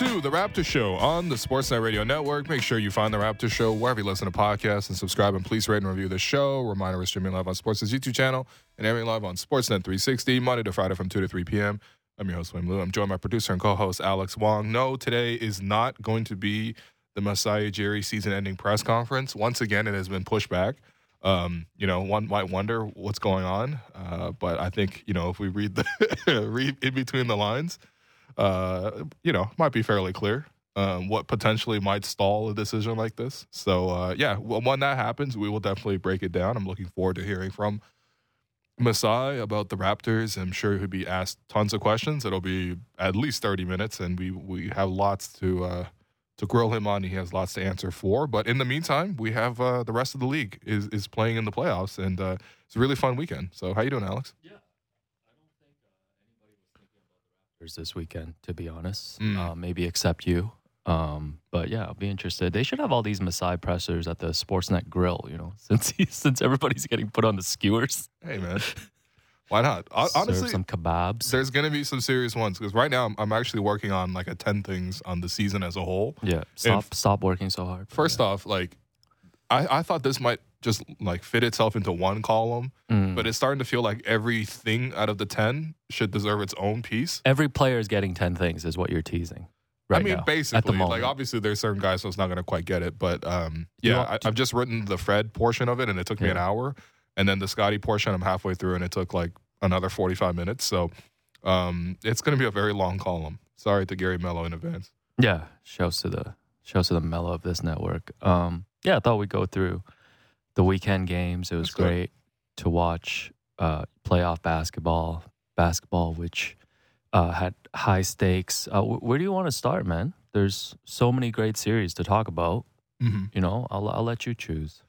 to the Raptor Show on the Sportsnet Radio Network. Make sure you find the Raptor Show wherever you listen to podcasts and subscribe and please rate and review the show. Reminder we're streaming live on Sportsnet's YouTube channel and airing live on Sportsnet 360 Monday to Friday from 2 to 3 p.m. I'm your host, William Lou. I'm joined by producer and co-host Alex Wong. No, today is not going to be the Masai Ujiri season-ending press conference. Once again, it has been pushed back. Um, you know, one might wonder what's going on, uh, but I think you know if we read the read in between the lines, uh, you know, might be fairly clear um, what potentially might stall a decision like this. So uh, yeah, when that happens, we will definitely break it down. I'm looking forward to hearing from Masai about the Raptors. I'm sure he'll be asked tons of questions. It'll be at least 30 minutes, and we we have lots to uh, to grill him on. He has lots to answer for. But in the meantime, we have uh, the rest of the league is is playing in the playoffs, and uh, it's a really fun weekend. So how you doing, Alex? Yeah, I don't think uh, anybody was thinking this weekend, to be honest. Mm. Uh, maybe except you. Um, but yeah, I'll be interested. They should have all these Masai pressers at the Sportsnet Grill, you know, since he, since everybody's getting put on the skewers. Hey man, why not? Hon- Serve Honestly, some kebabs. there's gonna be some serious ones because right now I'm, I'm actually working on like a 10 things on the season as a whole. Yeah, stop stop working so hard. First off, like I, I thought this might just like fit itself into one column, Mm. but it's starting to feel like everything out of the 10 should deserve its own piece. every player is getting ten things, is what you're teasing. Right I mean, now, basically, at the moment. like obviously there's certain guys who's not going to quite get it, but um, yeah, want- I, I've just written the Fred portion of it, and it took me an hour, and then the Scotty portion I'm halfway through, and it took like another 45 minutes. So um, it's going to be a very long column. Sorry to Gary Mello in advance. Yeah, shows to the shows to the mellow of this network. Um, yeah, I thought we'd go through the weekend games. It was That's great to watch uh, playoff basketball, basketball which uh, had high stakes. Uh, wh- where do you want to start, man? There's so many great series to talk about. Mm-hmm. You know, I'll I'll let you choose.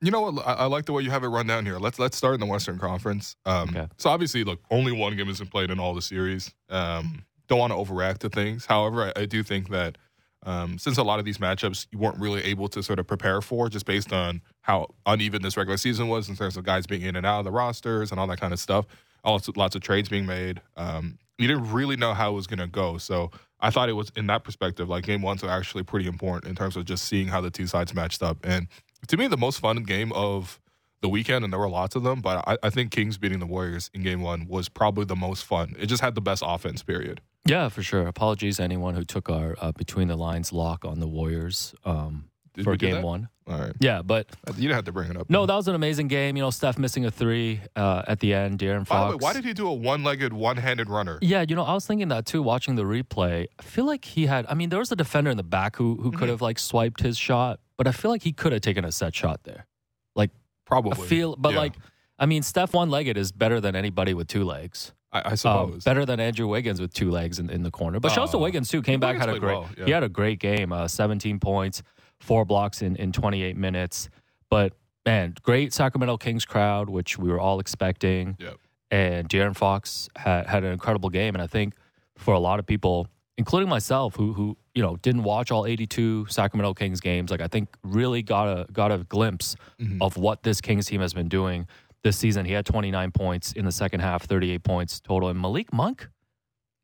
You know what? I, I like the way you have it run down here. Let's let's start in the Western Conference. Um, Okay. So obviously, look, only one game has been played in all the series. Um, don't want to overreact to things. However, I, I do think that um, since a lot of these matchups you weren't really able to sort of prepare for, just based on how uneven this regular season was in terms of guys being in and out of the rosters and all that kind of stuff. Also, lots of trades being made. Um, you didn't really know how it was going to go. So I thought it was in that perspective, like game ones are actually pretty important in terms of just seeing how the two sides matched up. And to me, the most fun game of the weekend, and there were lots of them, but I, I think Kings beating the Warriors in game one was probably the most fun. It just had the best offense, period. Yeah, for sure. Apologies to anyone who took our uh, between the lines lock on the Warriors um, Did for we do game that? one. All right. Yeah, but You didn't have to bring it up. No, that was an amazing game. You know, Steph missing a three uh, at the end. De'Aaron By the Fox. way, why did he do a one legged, one handed runner? Yeah, you know, I was thinking that too. Watching the replay, I feel like he had. I mean, there was a defender in the back who who Mm-hmm. could have like swiped his shot, but I feel like he could have taken a set shot there. Like Probably. I feel, but Yeah. like, I mean, Steph one legged is better than anybody with two legs. I, I Um, suppose. better than Andrew Wiggins with two legs in, in the corner. But Oh. Wiggins too. Came back, Wiggins had a great. well, yeah. He had a great game. Uh, 17 points, four blocks in in 28 minutes. But man, great Sacramento Kings crowd, which we were all expecting. Yep. And De'Aaron Fox had had an incredible game, and I think for a lot of people, including myself, who who you know didn't watch all 82 Sacramento Kings games, like I think really got a got a glimpse Mhm. of what this Kings team has been doing this season. He had 29 points in the second half, 38 points total. And Malik Monk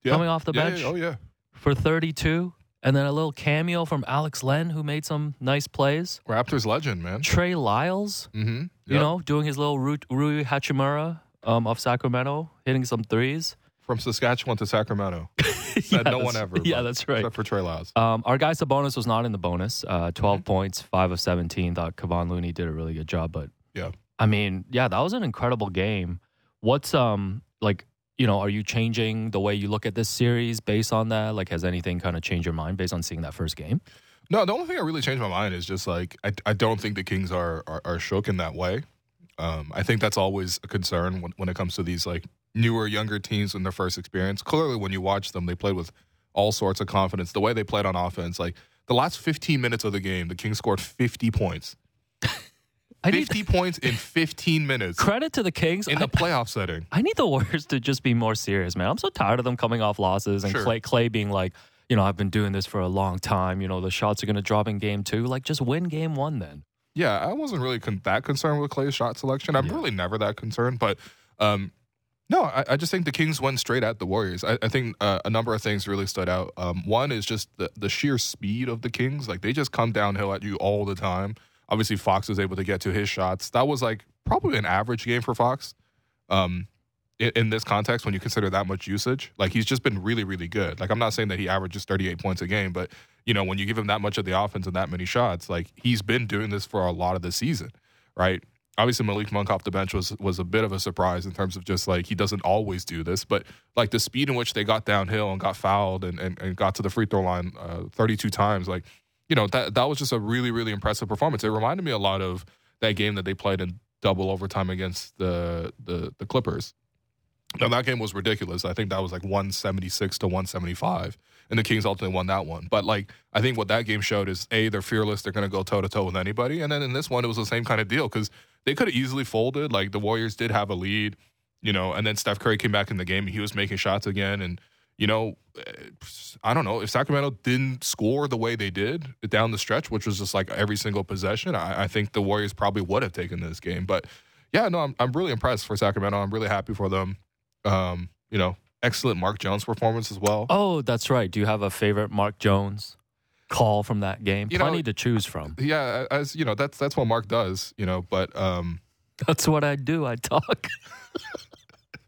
Yeah. coming off the Yeah, bench yeah, oh, yeah. for 32. And then a little cameo from Alex Len, who made some nice plays. Raptors legend, man. Trey Lyles, Mm-hmm. you know, doing his little Ru- Rui Hachimura um, of Sacramento, hitting some threes. From Saskatchewan to Sacramento. yeah, no one ever. Yeah, that's right. Except for Trey Lyles. Um, our guy Sabonis was not in the bonus. Uh, 12 Mm-hmm. points, 5 of 17. Thought Kevon Looney did a really good job. But Yeah. I mean, yeah, that was an incredible game. What's, um like, you know, are you changing the way you look at this series based on that? Like, has anything kind of changed your mind based on seeing that first game? No, the only thing that really changed my mind is just like I, I don't think the Kings are, are are shook in that way. Um, I think that's always a concern when, when it comes to these like newer, younger teams in their first experience. Clearly, when you watch them, they played with all sorts of confidence. The way they played on offense, like the last 15 minutes of the game, the Kings scored 50 points. I need 50 points in 15 minutes credit to the Kings. in I- the playoff setting. I need the Warriors to just be more serious, man. I'm so tired of them coming off losses and Sure. Clay, Clay being like, you know, I've been doing this for a long time. You know, the shots are going to drop in game two. Like, just win game one then. Yeah, I wasn't really con- that concerned with Clay's shot selection. I'm Yeah. really never that concerned, but um, No, I, I just think the Kings went straight at the Warriors. I, I think uh, a number of things really stood out. Um, one is just the, the sheer speed of the Kings. Like they just come downhill at you all the time. Obviously, Fox was able to get to his shots. That was like probably an average game for Fox. Um, in, in this context, when you consider that much usage, like he's just been really, really good. Like I'm not saying that he averages 38 points a game, but you know when you give him that much of the offense and that many shots, like he's been doing this for a lot of the season, right? obviously Malik Monk off the bench was was a bit of a surprise in terms of just like he doesn't always do this, but like the speed in which they got downhill and got fouled and, and, and got to the free throw line uh, 32 times, like you know that that was just a really really impressive performance. It reminded me a lot of that game that they played in double overtime against the the, the Clippers. Now that game was ridiculous. I think that was like 176 to 175 and the Kings ultimately won that one. But like I think what that game showed is a they're fearless, they're going to go toe to toe with anybody, and then in this one it was the same kind of deal because they could have easily folded. Like the Warriors did have a lead, you know, and then Steph Curry came back in the game and he was making shots again, and you know, I don't know if Sacramento didn't score the way they did down the stretch, which was just like every single possession. I, I think the Warriors probably would have taken this game, but yeah, no, I'm I'm really impressed for Sacramento. I'm really happy for them. Um, you know, excellent Mark Jones performance as well. Oh, that's right. Do you have a favorite Mark Jones call from that game? You Plenty know- to choose from. Yeah, as you know, that's that's what Mark does. You know, but um, That's what I do. I talk.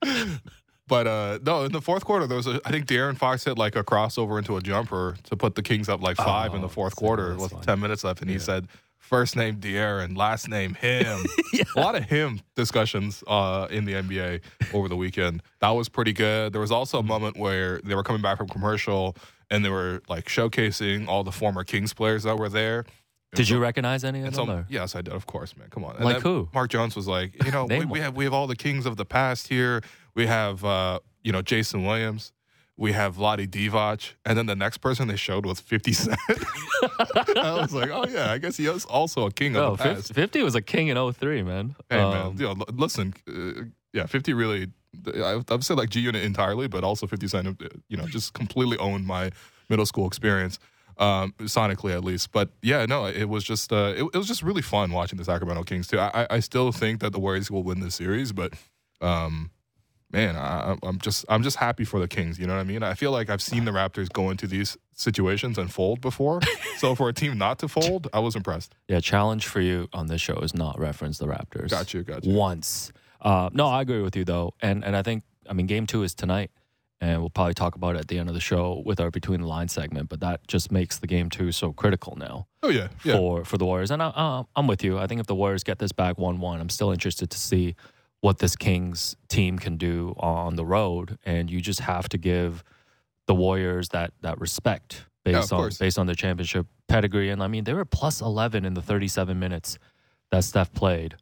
but uh, no, in the fourth quarter, there was a, I think De'Aaron Fox hit like a crossover into a jumper to put the Kings up like five in the Oh, fourth quarter with fine. ten minutes left, and he said. First name De'Aaron, last name him. A lot of him discussions uh, in the NBA over the weekend. That was pretty good. There was also a moment where they were coming back from commercial and they were like showcasing all the former Kings players that were there. Did you recognize any of them? so, yes, I did. Of course, man. Come on. And Like who? Mark Jones was like, you know, we, we have we have all the kings of the past here. We have uh, you know Jason Williams. We have Vlade Divac, and then the next person they showed was Fifty Cent. I was like, oh yeah, I guess he is also a king Oh, of the 50, past. 50 was a king in 03, man. Hey man, Um, you know, listen, uh, yeah, Fifty really. I, I've said like G Unit entirely, but also Fifty Cent, uh, you know, just completely owned my middle school experience, um, sonically at least. But yeah, no, it was just uh, it, it was just really fun watching the Sacramento Kings too. I, I- I still think that the Warriors will win this series, but um, man, I, I'm just I'm just happy for the Kings. You know what I mean? I feel like I've seen the Raptors go into these situations and fold before. so for a team not to fold, I was impressed. Yeah, challenge for you on this show is not reference the Raptors. Got you, got you. Once. Uh, no, I agree with you though, and and I think I mean game two is tonight, and we'll probably talk about it at the end of the show with our between the line segment. But that just makes the game two so critical now Oh yeah, yeah. for for the Warriors. And I, uh, I'm with you. I think if the Warriors get this back one one, I'm still interested to see what this Kings team can do on the road. And you just have to give the Warriors that that respect based on course. based on their championship pedigree. And I mean, they were plus 11 in the 37 minutes that Steph played,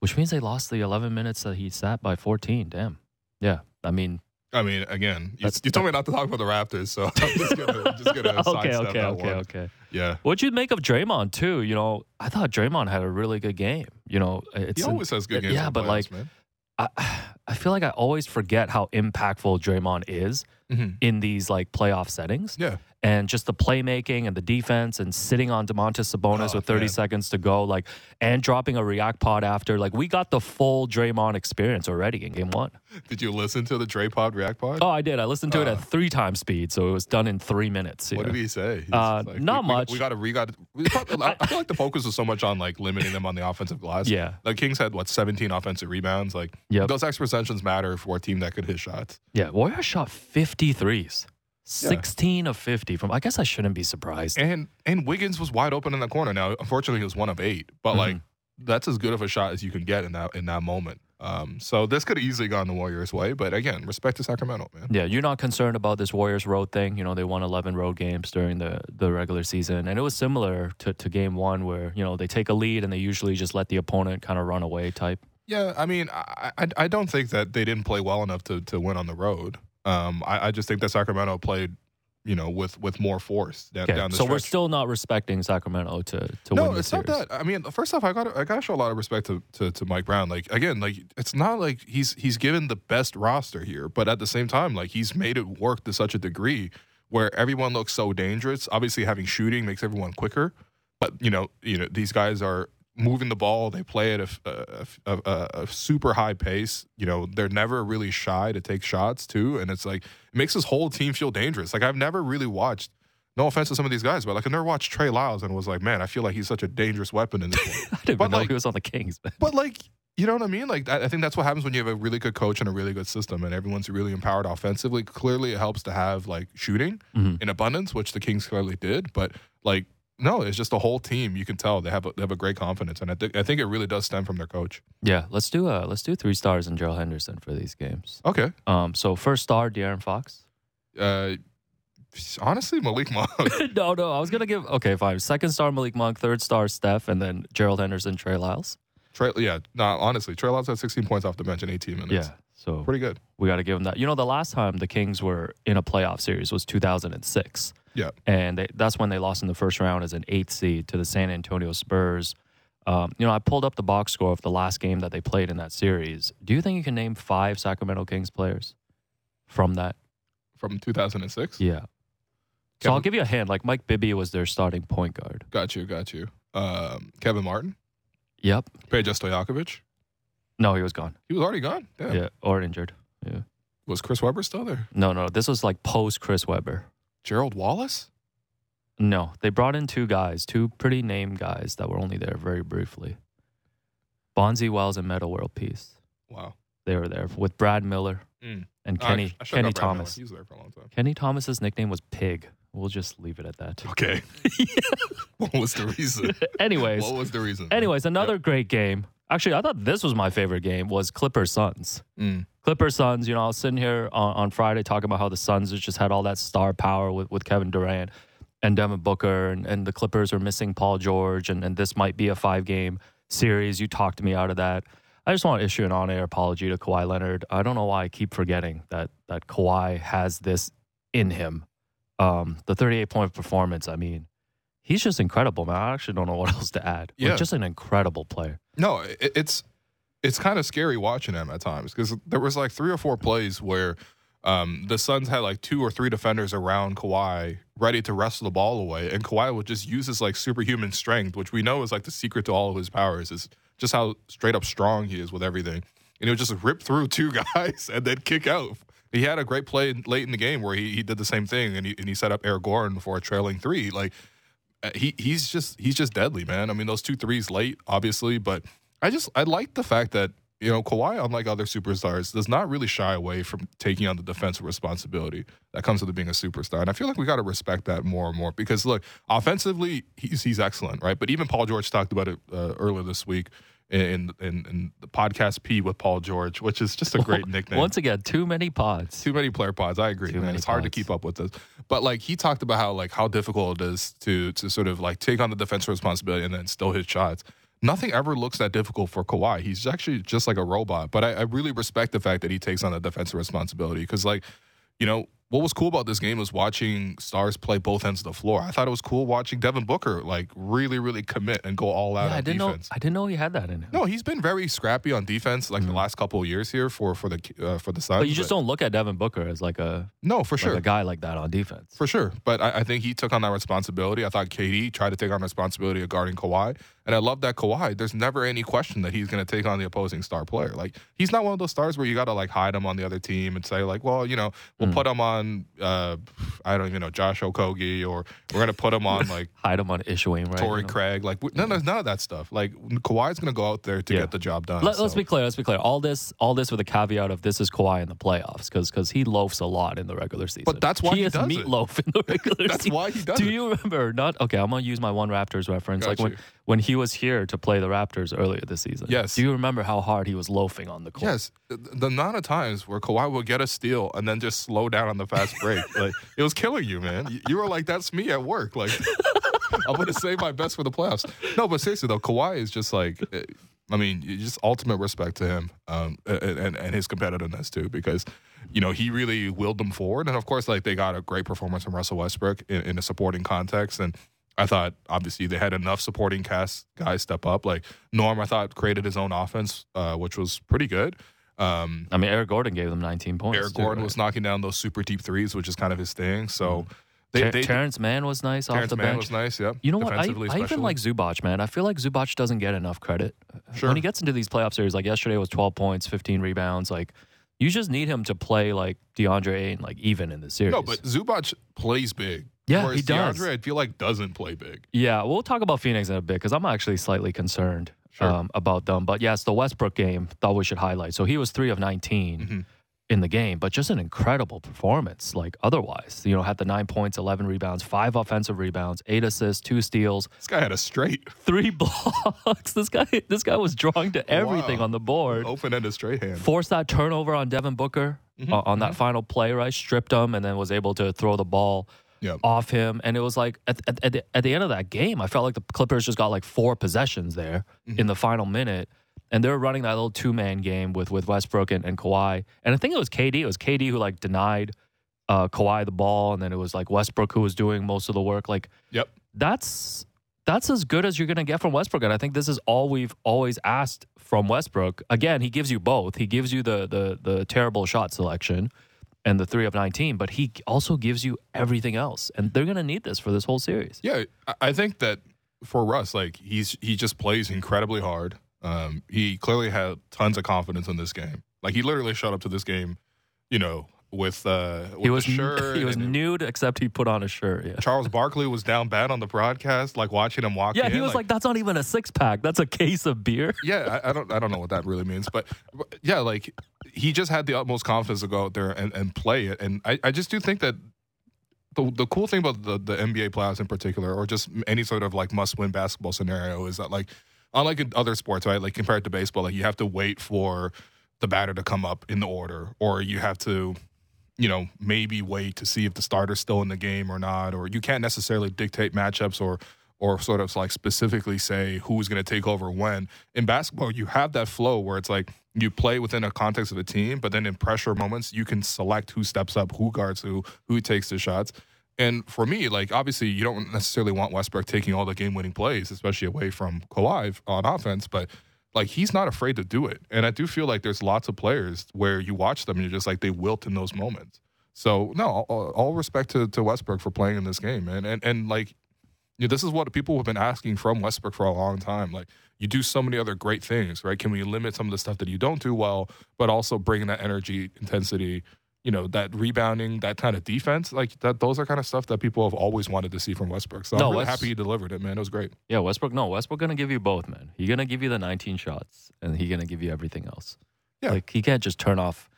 which means they lost the 11 minutes that he sat by 14. Damn. Yeah. I mean, I mean, again, you, you told me not to talk about the Raptors, so I'm just gonna just gonna okay, sidestep okay, that okay, one. okay. Yeah, What'd you make of Draymond too? You know, I thought Draymond had a really good game. You know, it's he an- always has good games. yeah, but playoffs, like- man. I, I feel like I always forget how impactful Draymond is Mhm. in these like playoff settings. yeah, And just the playmaking and the defense and sitting on Domantas Sabonis Oh, with 30 man. seconds to go, like and dropping a react pod after. Like we got the full Draymond experience already in game one. did you listen to the Dre Pod React Pod? Oh, I did. I listened to it Uh. at three times speed, so it was done in three minutes. What yeah. did he say? Uh, just not we, much. We got to we got. I I feel like the focus was so much on like limiting them on the offensive glass. Yeah. the Kings had what 17 offensive rebounds. Like Yep. those extra possessions matter for a team that could hit shots. Yeah, Warriors shot 53s. 16 of 50 from I guess I shouldn't be surprised. And and Wiggins was wide open in the corner. Now, unfortunately, he was one of eight, but Mm-hmm. like that's as good of a shot as you can get in that in that moment. Um, so this could have easily gone the Warriors' way, but again, respect to Sacramento, man. Yeah, you're not concerned about this Warriors road thing. You know, they won 11 road games during the, the regular season. And it was similar to, to game one, where, you know, they take a lead and they usually just let the opponent kind of run away type. Yeah, I mean, I, I I don't think that they didn't play well enough to to win on the road. Um, I, I just think that Sacramento played, you know, with with more force down, Okay. down the So stretch. we're still not respecting Sacramento to, to no, win the it's series. not that. I mean, first off, I got I got to show a lot of respect to, to to Mike Brown. Like again, like it's not like he's he's given the best roster here, but at the same time, like he's made it work to such a degree where everyone looks so dangerous. Obviously, having shooting makes everyone quicker, but you know, you know, these guys are moving the ball. They play at a, a, a, a, super high pace. You know, they're never really shy to take shots too, and it's like it makes this whole team feel dangerous. Like I've never really watched. No offense to some of these guys, but like I never watched Trey Lyles and was like, man, I feel like he's such a dangerous weapon in this game. I didn't But, even know he was on the Kings. Man. But like, you know what I mean? Like, I I think that's what happens when you have a really good coach and a really good system, and everyone's really empowered offensively. Clearly, it helps to have like shooting Mhm. in abundance, which the Kings clearly did. But like, no, it's just a whole team. You can tell they have a, they have a great confidence, and I think I think it really does stem from their coach. Yeah, let's do uh let's do three stars and Gerald Henderson for these games. Okay, Um, so first star, De'Aaron Fox. uh, honestly, Malik Monk. no, no, I was gonna give okay, fine. Second star, Malik Monk. Third star, Steph, and then Gerald Henderson, Trey Lyles. Trey, yeah, no, honestly, Trey Lyles had 16 points off the bench in 18 minutes. Yeah, so pretty good. we got to give him that. You know, the last time the Kings were in a playoff series was 2006. Yeah. and they, that's when they lost in the first round as an eighth seed to the San Antonio Spurs. Um, you know, I pulled up the box score of the last game that they played in that series. Do you think you can name five Sacramento Kings players from that? From 2006. Yeah. So I'll give you a hand. Like Mike Bibby was their starting point guard. Got you, got you. Um, Kevin Martin, Yep. Peja Stojakovic. No, he was gone. He was already gone. Damn. Yeah, or injured. Yeah. Was Chris Webber still there? No, no. This was like post Chris Webber. Gerald Wallace? No, they brought in two guys, two pretty name guys that were only there very briefly. Bonzi Wells and Metta World Peace. Wow. They were there with Brad Miller Mm. and I- Kenny I should've Kenny got Brad Miller. Thomas. He was there for a long time. Kenny Thomas's nickname was Pig. We'll just leave it at that. Okay. what was the reason? anyways, what was the reason? anyways, another great game. Actually, I thought this was my favorite game. Was Clippers Suns. Mm. Clippers Suns. You know, I was sitting here on, on Friday talking about how the Suns just had all that star power with, with Kevin Durant and Devin Booker, and, and the Clippers are missing Paul George, and, and this might be a five game series. You talked me out of that. I just want to issue an on air apology to Kawhi Leonard. I don't know why I keep forgetting that that Kawhi has this in him. Um, the 38 point performance, I mean, he's just incredible, man. I actually don't know what else to add. Like, Yeah. just an incredible player. No, it, it's it's kind of scary watching him at times because there was like three or four plays where um, the Suns had like two or three defenders around Kawhi ready to wrestle the ball away, and Kawhi would just use his like superhuman strength, which we know is like the secret to all of his powers, is just how straight up strong he is with everything. And he would just rip through two guys and then kick out. He had a great play late in the game where he, he did the same thing and he, and he set up Eric Gordon for a trailing three. Like uh, he he's just he's just deadly, man. I mean, those two threes late, obviously, but I just I like the fact that you know Kawhi, unlike other superstars, does not really shy away from taking on the defensive responsibility that comes with being a superstar, and I feel like we got to respect that more and more because look, offensively he's he's excellent, right? But even Paul George talked about it uh, earlier this week. In, in in the podcast P with Paul George, which is just a great nickname. Once again, too many pods. Too many player pods. I agree, Too man. It's hard to keep up with this. But like he talked about how like how difficult it is to to sort of like take on the defensive responsibility and then still hit shots. Nothing ever looks that difficult for Kawhi. He's actually just like a robot. But I, I really respect the fact that he takes on the defensive responsibility because like, you know, what was cool about this game was watching stars play both ends of the floor. I thought it was cool watching Devin Booker like really, really commit and go all out Yeah, on I didn't defense. know. I didn't know he had that in him. No, he's been very scrappy on defense like the last couple of years here for for the uh, for the Suns. Mm. but you just don't look at Devin Booker as like a no for sure like a guy like that on defense. For sure. But I, I think he took on that responsibility. I thought KD tried to take on responsibility of guarding Kawhi. And I love that Kawhi, there's never any question that he's going to take on the opposing star player. Like, he's not one of those stars where you got to, like, hide him on the other team and say, like, well, you know, we'll put him on, uh, I don't even know, Josh Okogie, or we're going to put him on, like, Hide him on issuing, right? Torrey Craig. Like, we- none, none of that stuff. Like, Kawhi's going to go out there to Yeah. get the job done. Let, us So- be clear. Let's be clear. All this, all this with a caveat of this is Kawhi in the playoffs because he loafs a lot in the regular season. But that's why he is does it. meatloaf in the regular That's season. why he does Do it. you remember? Not okay. I'm gonna use my one Raptors reference. Got like you. when he was here to play the Raptors earlier this season. Yes. Do you remember how hard he was loafing on the court? Yes, the amount of times where Kawhi would get a steal and then just slow down on the fast break, like it was killing you, man. You, you were like, "That's me at work." Like, I'm gonna save my best for the playoffs. No, but seriously though, Kawhi is just like, eh, I mean, just ultimate respect to him, um, and, and and his competitiveness too, because you know he really willed them forward, and of course, like they got a great performance from Russell Westbrook in, in a supporting context, and I thought obviously they had enough supporting cast guys step up. Like Norm, I thought created his own offense, uh, which was pretty good. Um, I mean, Eric Gordon gave them 19 points. Eric too, Gordon right? was knocking down those super deep threes, which is kind of his thing. So They, Ter- they, Terrence Mann was nice Terrence off the Mann bench. was nice. Yeah. You know what? I, I even like Zubac, man. I feel like Zubac doesn't get enough credit. Sure. When he gets into these playoff series, like yesterday was 12 points, 15 rebounds. Like, you just need him to play like DeAndre Ayton, like even in the series. No, but Zubac plays big. Yeah, Whereas he does. DeAndre, I feel like doesn't play big. yeah, we'll talk about Phoenix in a bit because I'm actually slightly concerned Sure. um, about them. But yes, the Westbrook game thought we should highlight. So he was three of 19 Mhm. in the game, but just an incredible performance. Like otherwise, you know, had the nine points, 11 rebounds, five offensive rebounds, eight assists, two steals, This guy had a straight, three blocks. This guy, this guy was drawing to everything Wow. on the board. open-ended straight hand. Forced that turnover on Devin Booker Mhm, uh, on that final play, right? Stripped him and then was able to throw the ball Yeah. off him. And it was like at, at, at, the, at the end of that game, I felt like the Clippers just got like four possessions there Mm-hmm. in the final minute. And they were running that little two man game with, with Westbrook and, and Kawhi. And I think it was KD. It was KD who like denied uh, Kawhi the ball. And then it was like Westbrook who was doing most of the work. Like, Yep. that's that's as good as you're going to get from Westbrook. And I think this is all we've always asked from Westbrook. Again, he gives you both. He gives you the the the terrible shot selection and the 3 of 19, but he also gives you everything else. And they're going to need this for this whole series. Yeah, I- I think that for Russ, like he's he just plays incredibly hard. Um, he clearly had tons of confidence in this game. Like he literally showed up to this game, you know, with uh, with He was shirt. he was nude except he put on a shirt, yeah. Charles Barkley was down bad on the broadcast, like watching him walk. Yeah, in, he was like, that's not even a six pack. That's a case of beer. yeah, I, I don't, I don't know what that really means, but, but yeah, like he just had the utmost confidence to go out there and, and play it, and I, I just do think that the the cool thing about the the NBA playoffs in particular, or just any sort of like must win basketball scenario, is that like unlike in other sports, right? Like compared to baseball, like you have to wait for the batter to come up in the order, or you have to. You know, maybe wait to see if the starter's still in the game or not, or you can't necessarily dictate matchups or or sort of like specifically say who's going to take over when. In basketball, you have that flow where it's like you play within a context of a team, but then in pressure moments, you can select who steps up, who guards who, who takes the shots. And for me, like obviously, you don't necessarily want Westbrook taking all the game-winning plays, especially away from Kawhi on offense, but like he's not afraid to do it. And I do feel like there's lots of players where you watch them and you're just like they wilt in those moments. So no, all, all respect to, to Westbrook for playing in this game, man. And and like you know, this is what people have been asking from Westbrook for a long time. Like, you do so many other great things, right? Can we limit some of the stuff that you don't do well, but also bring that energy, intensity, you know, that rebounding, that kind of defense? Like, that those are kind of stuff that people have always wanted to see from Westbrook. So No, I'm really Wes- happy he delivered it, man. It was great. Yeah, Westbrook. No, Westbrook gonna give you both, man. He gonna give you the 19 shots, and he gonna give you everything else. Yeah. like he can't just turn off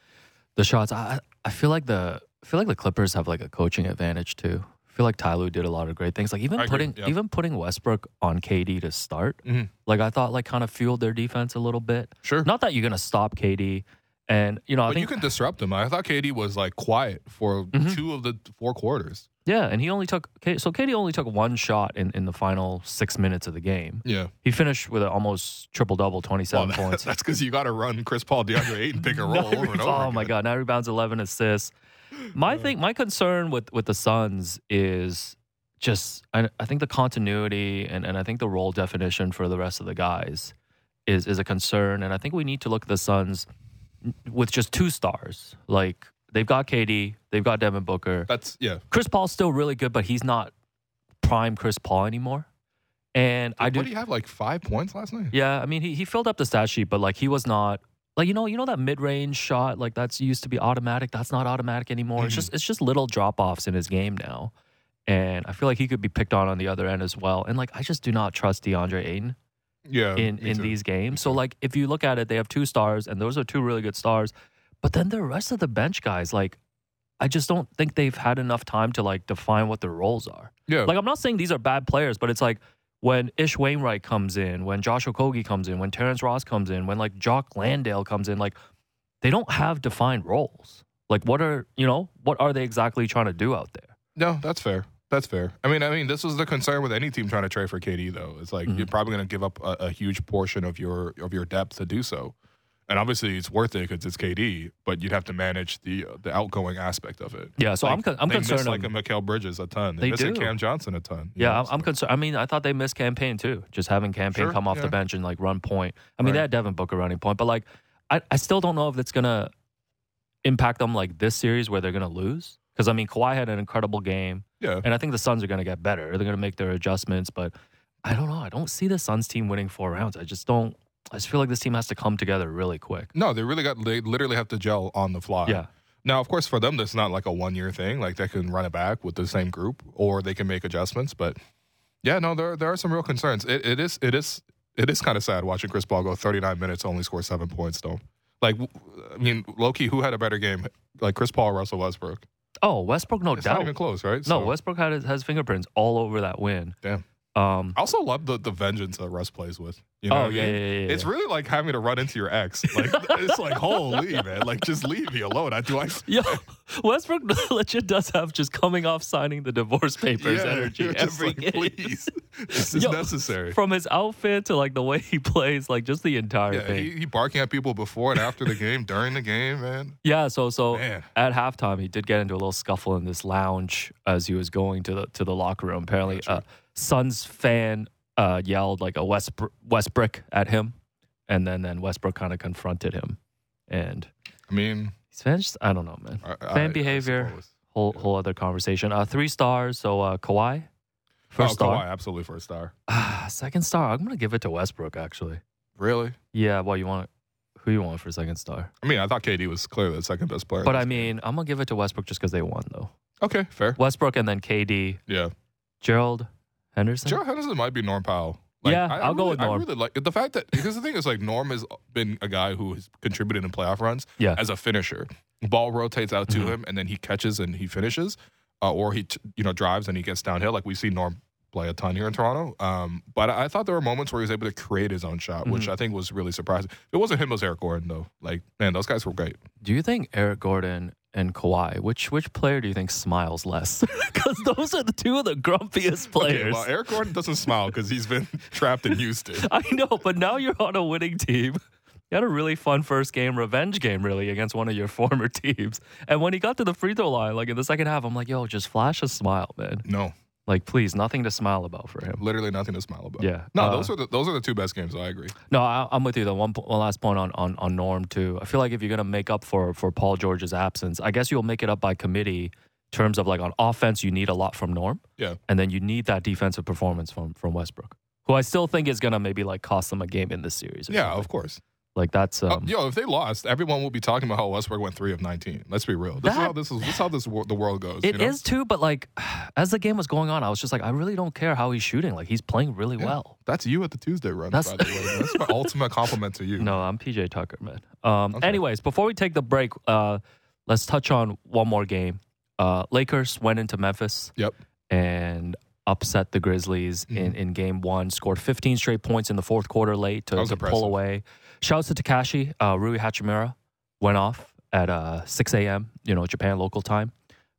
the shots. I I feel like the I feel like the Clippers have like a coaching advantage too. I feel like Ty Lue did a lot of great things. Like even I agree, putting yeah. even putting Westbrook on KD to start. Mhm. Like I thought, like kind of fueled their defense a little bit. Sure. Not that you're gonna stop KD, and you know I but think you can disrupt him. I thought KD was like quiet for Mhm. two of the four quarters. yeah, and he only took K- so KD only took one shot in in the final six minutes of the game. Yeah. He finished with an almost triple double, 27 Well, points. that's because you got to run Chris Paul, DeAndre Ayton, pick and roll over and over. Oh my god, nine rebounds, eleven assists. My thing, my concern with with the Suns is just I, I think the continuity and, and I think the role definition for the rest of the guys is is a concern, and I think we need to look at the Suns with just two stars. Like they've got KD, they've got Devin Booker. That's yeah. Chris Paul's still really good, but he's not prime Chris Paul anymore. And I do. what do you have like five points last night? yeah, I mean he he filled up the stat sheet, but like he was not like you know you know that mid range shot like that's used to be automatic. That's not automatic anymore. It's Mhm. just it's just little drop offs in his game now, and I feel like he could be picked on on the other end as well. And like I just do not trust DeAndre Ayton Yeah. in in too. these games. So like if you look at it, they have two stars, and those are two really good stars. But then the rest of the bench guys, like I just don't think they've had enough time to like define what their roles are. Yeah. Like I'm not saying these are bad players, but it's like when Ish Wainwright comes in, when Josh Okogie comes in, when Terrence Ross comes in, when like Jock Landale comes in, like they don't have defined roles. Like what are you know what are they exactly trying to do out there? No, that's fair. That's fair. I mean, I mean, this was the concern with any team trying to trade for KD, though. It's like Mhm. you're probably going to give up a, a huge portion of your of your depth to do so, and obviously it's worth it because it's KD. But you'd have to manage the uh, the outgoing aspect of it. Yeah, so Like, I'm con- I'm they miss concerned. like a Mikal Bridges a ton. They, They miss do. Cam Johnson a ton. yeah, know, I'm, I'm concerned. I mean, I thought they missed Cam Payne too, just having Cam Payne Sure, come off yeah. the bench and like run point. I mean, they Right. had Devin Booker running point, but like I, I still don't know if it's gonna impact them like this series where they're gonna lose. Because I mean, Kawhi had an incredible game. Yeah. And I think the Suns are going to get better. They're going to make their adjustments, but I don't know. I don't see the Suns team winning four rounds. I just don't. I just feel like this team has to come together really quick. No, they really got. They literally have to gel on the fly. Yeah. Now, of course, for them, that's not like a one year thing. Like they can run it back with the same group, or they can make adjustments. But yeah, no, there there are some real concerns. It, it is it is it is kind of sad watching Chris Paul go 39 minutes, only score seven points though. Like, I mean, Loki, who had a better game, like Chris Paul or Russell Westbrook? Oh, Westbrook, no It's doubt. not even close, right? no, Westbrook had his, has fingerprints all over that win. Damn. Um. I also love the the vengeance that Russ plays with. You know oh what I yeah, mean? yeah, yeah, yeah. It's really like having to run into your ex. Like it's like holy man, like just leave me alone. I do I Yo, Westbrook legit does have just coming off signing the divorce papers Yeah, energy you're just every like, game. Please, this is Yo, necessary. From his outfit to like the way he plays, like just the entire Yeah, thing. he, he barking at people before and after the game, during the game, man. yeah, so so Man. at halftime he did get into a little scuffle in this lounge as he was going to the to the locker room. Apparently, a uh, Suns fan uh, yelled like a West Westbrook at him, and then then Westbrook kind of confronted him, and I mean, fans, I don't know, man. I, I- Fan behavior. Whole whole other conversation. Uh, three stars. So uh, Kawhi, first oh, star. Kawhi, absolutely first star. Ah, second star. I'm gonna give it to Westbrook actually. Really? Yeah. Well, you want who you want for second star? I mean, I thought KD was clearly the second best player. But I game. mean, I'm gonna give it to Westbrook just because they won though. okay, fair. Westbrook and then KD, Yeah, Gerald Henderson. Gerald Henderson might be Norm Powell. Yeah, I, I I'll go really- with Norm. I really like the fact that because the thing is like Norm has been a guy who has contributed in playoff runs Yeah. as a finisher. Ball rotates out to Mhm. him and then he catches and he finishes, uh, or he t- you know drives and he gets downhill. Like we see Norm play a ton here in Toronto. Um, but I thought there were moments where he was able to create his own shot, which Mhm. I think was really surprising. If it wasn't him, it was Eric Gordon though. Like man, those guys were great. Do you think Eric Gordon and Kawhi, which which player do you think smiles less? Because those are the two of the grumpiest Okay, players. well, Eric Gordon doesn't smile because he's been trapped in Houston. I know, but now you're on a winning team. You had a really fun first game, revenge game, really, against one of your former teams. And when he got to the free throw line, like in the second half, I'm like, yo, just flash a smile, man. No, Like, please, nothing to smile about for him. literally nothing to smile about. Yeah. No, Uh, those are the those are the two best games. I agree. No, I, I'm with you. The one, one last point on, on on Norm too. I feel like if you're gonna make up for for Paul George's absence, I guess you'll make it up by committee. in Terms of like on offense, you need a lot from Norm, Yeah. and then you need that defensive performance from from Westbrook, who I still think is gonna maybe like cost them a game in this series. Yeah, something. of course. Like that's Uh, um, yo, if they lost, everyone will be talking about how Westbrook went three of nineteen. Let's be real. This is how this is. This is how this wor- the world goes. It is you know? too, but like as the game was going on, I was just like, I really don't care how he's shooting. Like he's playing really Yeah. well. That's you at the Tuesday run. That's- by the way. That's my ultimate compliment to you. No, I'm PJ Tucker, man. Um, Okay. Anyways, before we take the break, uh, let's touch on one more game. Uh, Lakers went into Memphis Yep. and upset the Grizzlies in, in game one, scored 15 straight points in the fourth quarter late to, to pull away. Shouts to Takashi. Uh, Rui Hachimura went off at uh, 6 a.m., you know, Japan local time.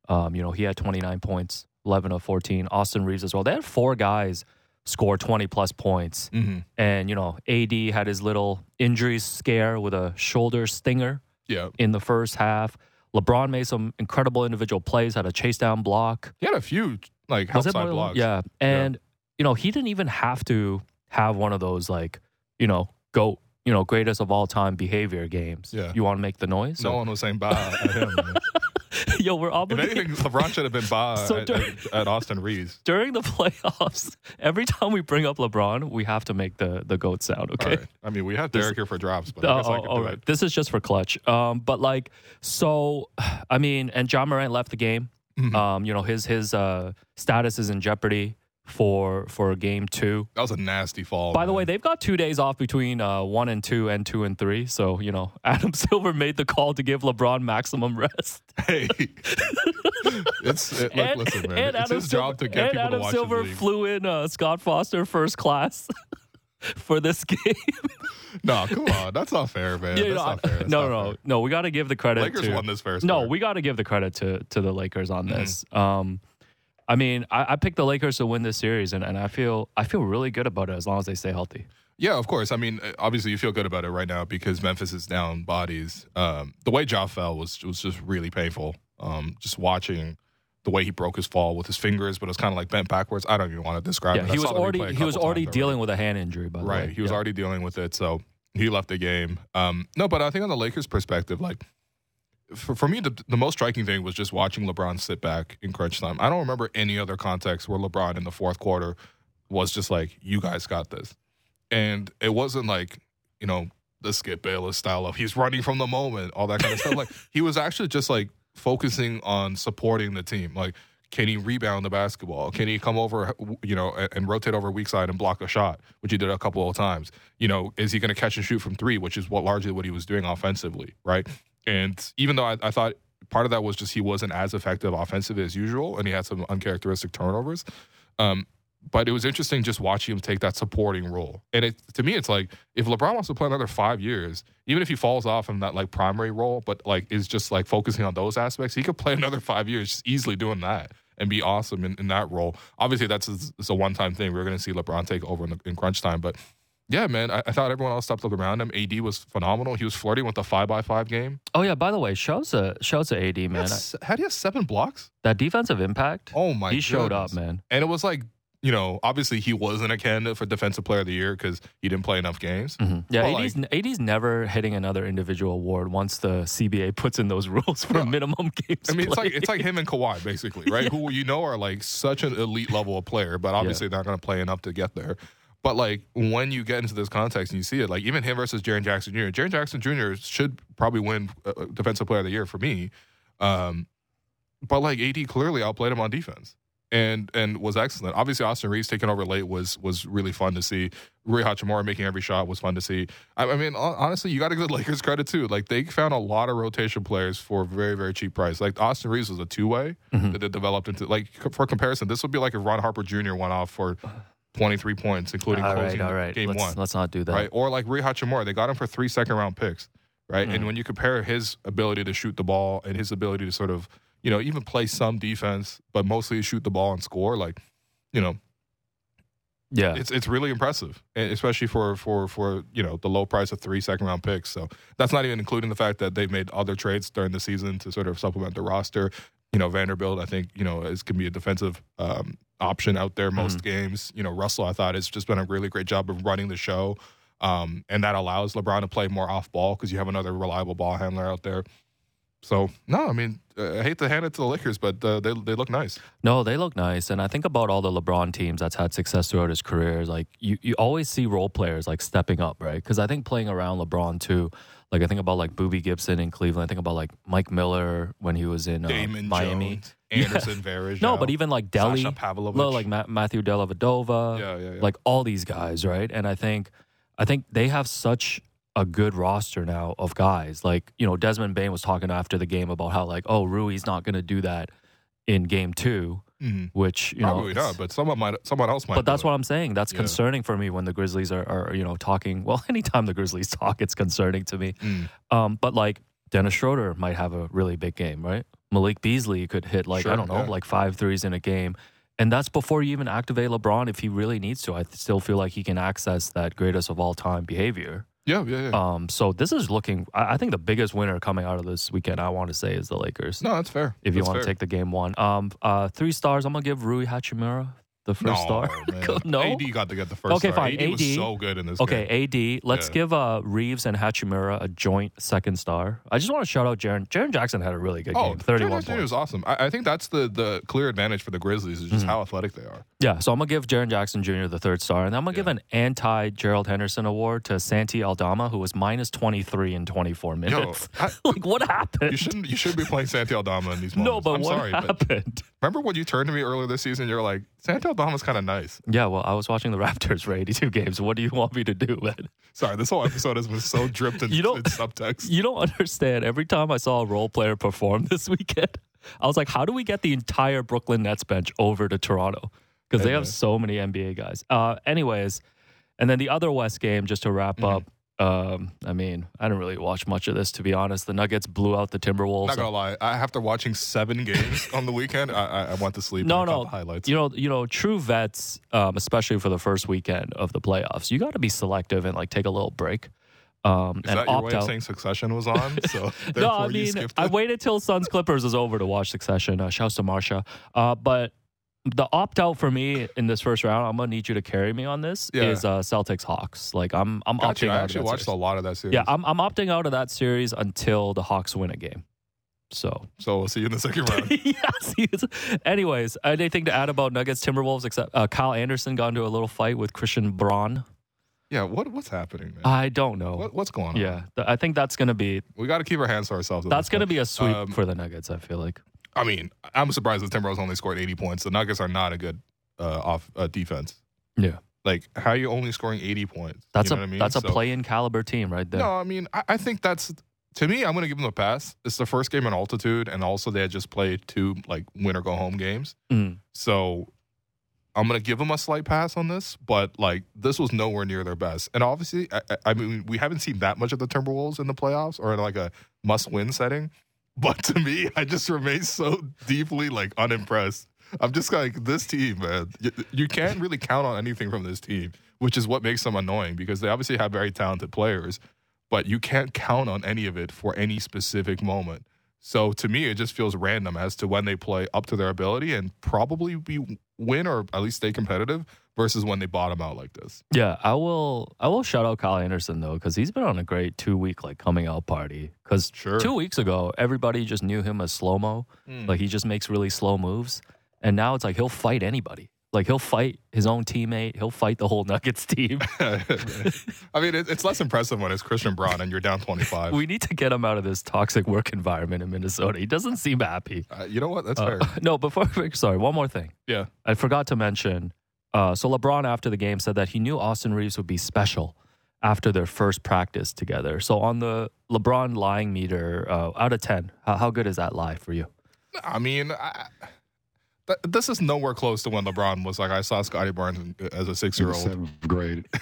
Um, you know, he had 29 points, 11 of 14. Austin Reaves as well. They had four guys score 20 plus points. hmm And, you know, AD had his little injury scare with a shoulder stinger Yeah, in the first half. LeBron made some incredible individual plays, had a chase down block. he had a few like Was outside blocks. Yeah. And, you know, he didn't even have to have one of those, like, you know, go, you know, greatest of all time behavior games. Yeah. You want to make the noise? No one was saying bye at him. Yo, we're if obligated. anything, LeBron should have been bye So at, during- at, at Austin Reaves. During the playoffs, every time we bring up LeBron, we have to make the, the GOAT sound, okay? Right. I mean, we have This- Derek here for drops, but I Oh, guess I oh, could all do right. it. This is just for clutch. Um, but like, so, I mean, and Ja Morant left the game. Mhm. Um, you know, his his uh, status is in jeopardy for for game two. That was a nasty fall. By the way, they've got two days off between uh, one and two and two and three. So you know, Adam Silver made the call to give LeBron maximum rest. hey, it's it, and, listen, man. and it's Adam his Silver, job to get and people Adam to watch Silver flew in uh, Scott Foster first class for this game. no, come on, that's not fair, man. Yeah, that's no, not fair. That's no, not no, fair. no. We got to give the credit. Lakers to, won this first. No, part. we got to give the credit to to the Lakers on Mm-hmm. this. Um, I mean, I, I picked the Lakers to win this series, and, and I feel I feel really good about it as long as they stay healthy. Yeah, of course. I mean, uh, obviously, you feel good about it right now because Memphis is down bodies. Um, the way Ja fell was was just really painful. Um, just watching the way he broke his fall with his fingers, but it was kind of like bent backwards. I don't even want to describe Yeah, it. I he was already he was already dealing with a hand injury, by the way. Right. He was Yeah. already dealing with it. So he left the game. Um, no, but I think on the Lakers' perspective, like for, for me, the, the most striking thing was just watching LeBron sit back in crunch time. I don't remember any other context where LeBron in the fourth quarter was just like, "You guys got this," and it wasn't like you know the Skip Bayless style of he's running from the moment, all that kind of stuff. Like he was actually just like focusing on supporting the team. Like, can he rebound the basketball? Can he come over, you know, and, and rotate over weak side and block a shot, which he did a couple of times? You know, is he going to catch and shoot from three, which is what largely what he was doing offensively, right? And even though I, I thought part of that was just he wasn't as effective offensive as usual, and he had some uncharacteristic turnovers. Um, but it was interesting just watching him take that supporting role. And it to me, it's like if LeBron wants to play another five years, even if he falls off in that like primary role, but like is just like focusing on those aspects, he could play another five years just easily doing that and be awesome in, in that role. Obviously, that's a, a one time thing. We're going to see LeBron take over in, the, in crunch time, but. Yeah, man. I, I, thought everyone else stepped up around him. AD was phenomenal. He was flirting with the five by five game. Oh yeah. By the way, shouts to shouts to AD man. Had he have seven blocks? That defensive impact. Oh my! He goodness. showed up, man. And it was like you know, obviously he wasn't a candidate for defensive player of the year because he didn't play enough games. Mm-hmm. Yeah, AD's, AD's never hitting another individual award once the CBA puts in those rules for Yeah. minimum games. I mean, it's like it's like him and Kawhi basically, right? Who you know are like such an elite level of player, but obviously not going to play enough to get there. But like when you get into this context and you see it, like even him versus Jaren Jackson Jr. Jaren Jackson Jr. should probably win uh, defensive player of the year for me. Um, but like AD clearly outplayed him on defense and and was excellent. Obviously, Austin Reaves taking over late was was really fun to see. Rui Hachimura making every shot was fun to see. I, I mean, honestly, you got to give the Lakers credit too. Like they found a lot of rotation players for a very very cheap price. Like Austin Reaves was a two way Mhm. that developed into. Like for comparison, this would be like if Ron Harper Jr. went off for twenty three points, including all right, closing all right. game let's, one let's not do that. right? Or like Rui Hachimura, they got him for three second round picks, right? Mm. And when you compare his ability to shoot the ball and his ability to sort of, you know, even play some defense, but mostly shoot the ball and score, like, you know, Yeah, it's it's really impressive, and especially for for for you know the low price of three second round picks. So that's not even including the fact that they've made other trades during the season to sort of supplement the roster. You know, Vanderbilt, I think you know is can be a defensive um, option out there most games. You know, Russell, I thought has just done a really great job of running the show, um, and that allows LeBron to play more off ball because you have another reliable ball handler out there. So no, I mean, uh, I hate to hand it to the Lakers, but uh, they they look nice. No, they look nice, and I think about all the LeBron teams that's had success throughout his career. Like you, you always see role players like stepping up, right? Because I think playing around LeBron too. Like I think about like Boobie Gibson in Cleveland. I think about like Mike Miller when he was in uh, Damon Miami. Jones, Anderson Varejao. No, but even like no, like Ma- Matthew Dellavedova, yeah, yeah, yeah. like all these guys, right? And I think, I think they have such a good roster now of guys. Like you know, Desmond Bane was talking after the game about how like, oh, Rui's not going to do that in game two, Mhm. which you know, Probably it's- not, but someone might, someone else might. but that's do what. I'm saying. That's Yeah. concerning for me when the Grizzlies are, are, you know, talking. Well, anytime the Grizzlies talk, it's concerning to me. Mm. Um, but like Dennis Schroeder might have a really big game, right? Malik Beasley could hit like I don't know, yeah. like five threes in a game, and that's before you even activate LeBron if he really needs to. I still feel like he can access that greatest of all time behavior. Yeah, yeah, yeah. Um, so this is looking. I I think the biggest winner coming out of this weekend, I want to say, is the Lakers. no, that's fair. if you That's want to take the game one, um, uh, three stars. I'm gonna give Rui Hachimura the first no, star. No. AD got to get the first. Okay, star. fine. AD, was so good in this. game. Okay, AD. Let's Yeah. give uh, Reaves and Hachimura a joint second star. I just want to shout out Jaren. Jaren Jackson had a really good Oh, game. 31 Jaren was awesome. I, I think that's the the clear advantage for the Grizzlies is just Mhm. how athletic they are. Yeah, so I'm gonna give Jaren Jackson Jr. the third star, and I'm gonna give an anti Gerald Henderson award to Santi Aldama, who was minus 23 in 24 Yo, minutes. I, like, what happened? you shouldn't. You should be playing Santi Aldama in these moments. no, but I'm what sorry, but happened? Remember when you turned to me earlier this season? You're like, Santi Aldama's kind of nice. Yeah, well, I was watching the Raptors for 82 games. What do you want me to do, man? Sorry, this whole episode has been so dripped in, You don't- in subtext. You don't understand. Every time I saw a role player perform this weekend, I was like, how do we get the entire Brooklyn Nets bench over to Toronto? Because they have so many NBA guys. Uh, anyways, and then the other West game, just to wrap Mhm. up. Um, I mean, I didn't really watch much of this to be honest. The Nuggets blew out the Timberwolves. Not gonna lie, I after watching seven games on the weekend, I, I, want to sleep. No, and no. the highlights. You know, you know, true vets, um, especially for the first weekend of the playoffs, you got to be selective and like take a little break. Um, Is and that your way out. of saying Succession was on? So no, I mean, I waited till Suns Clippers is over to watch Succession. Uh, shouts to Marsha. Uh, but the opt out for me in this first round, I'm gonna need you to carry me on this. Yeah. Is uh, Celtics Hawks? Like I'm, I'm Gotcha. opting I out. actually of that watched a series. lot of that series. Yeah, I'm, I'm opting out of that series until the Hawks win a game. So So we'll see you in the second round. yes. Anyways, anything to add about Nuggets Timberwolves except uh, Kyle Anderson got into a little fight with Christian Braun. yeah, what what's happening, man? I don't know. what, what's going on? yeah, th- I think that's gonna be we got to keep our hands to ourselves. that's gonna be a sweep Um, for the Nuggets. I feel like. I mean, I'm surprised the Timberwolves only scored 80 points. The Nuggets are not a good uh, off uh, defense. Yeah, Like, how are you only scoring 80 points? that's you a know what I mean? that's a So- play-in caliber team right there. No, I mean, I, I think that's to me. I'm going to give them a pass. It's the first game in altitude, and also they had just played two like win or go home games. Mm. So I'm going to give them a slight pass on this, but like this was nowhere near their best. And obviously, I, I- I mean, we haven't seen that much of the Timberwolves in the playoffs or in like a must-win setting. But to me, I just remain so deeply like unimpressed. I'm just like this team, man. You, you can't really count on anything from this team, which is what makes them annoying because they obviously have very talented players, but you can't count on any of it for any specific moment. So to me, it just feels random as to when they play up to their ability and probably be win or at least stay competitive versus when they bottom out like this. Yeah, I will. I will shout out Kyle Anderson though, because he's been on a great two week like coming out party. Because Sure. two weeks ago, everybody just knew him as slow mo. Hmm. Like he just makes really slow moves, and now it's like he'll fight anybody. Like he'll fight his own teammate. He'll fight the whole Nuggets team. I mean, it's less impressive when it's Christian Braun and you're down 25. we need to get him out of this toxic work environment in Minnesota. He doesn't seem happy. Uh, you know what? That's Uh, fair. no, before sorry, one more thing. Yeah. I forgot to mention. Uh, so LeBron after the game said that he knew Austin Reaves would be special after their first practice together. So on the LeBron lying meter, uh, out of ten, how, how good is that lie for you? I mean, I, th- this is nowhere close to when LeBron was like, I saw Scottie Barnes as a six year old. seventh grade.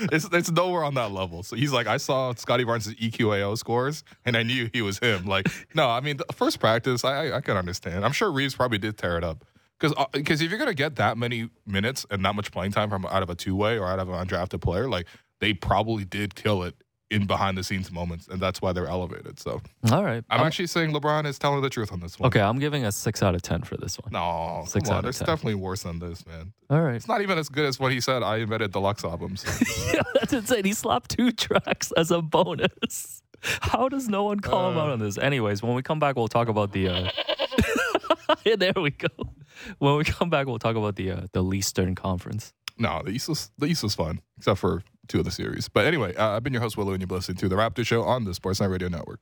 It's, it's nowhere on that level. So he's like, I saw Scottie Barnes' EQAO scores and I knew he was him. Like, no, I mean, the first practice, I, I, I can understand. I'm sure Reaves probably did tear it up. Because because uh, if you're going to get that many minutes and that much playing time from out of a two way or out of an undrafted player, like, they probably did kill it in behind the scenes moments. And that's why they're elevated. So All right. I'm I'm- actually saying LeBron is telling the truth on this one. okay. I'm giving a six out of ten for this one. No, Six come out on. of It's 10. definitely worse than this, man. All right. It's not even as good as what he said. I invented deluxe albums. yeah, that's insane. He slapped two tracks as a bonus. How does no one call him Uh. out on this? Anyways, when we come back, we'll talk about the. Uh... yeah, there we go. When we come back, we'll talk about the uh, the Eastern Conference. no, the East was the East was fun, except for two of the series. But anyway, uh, I've been your host Will Lou, and you've listening to the Raptor Show on the Sportsnet Radio Network.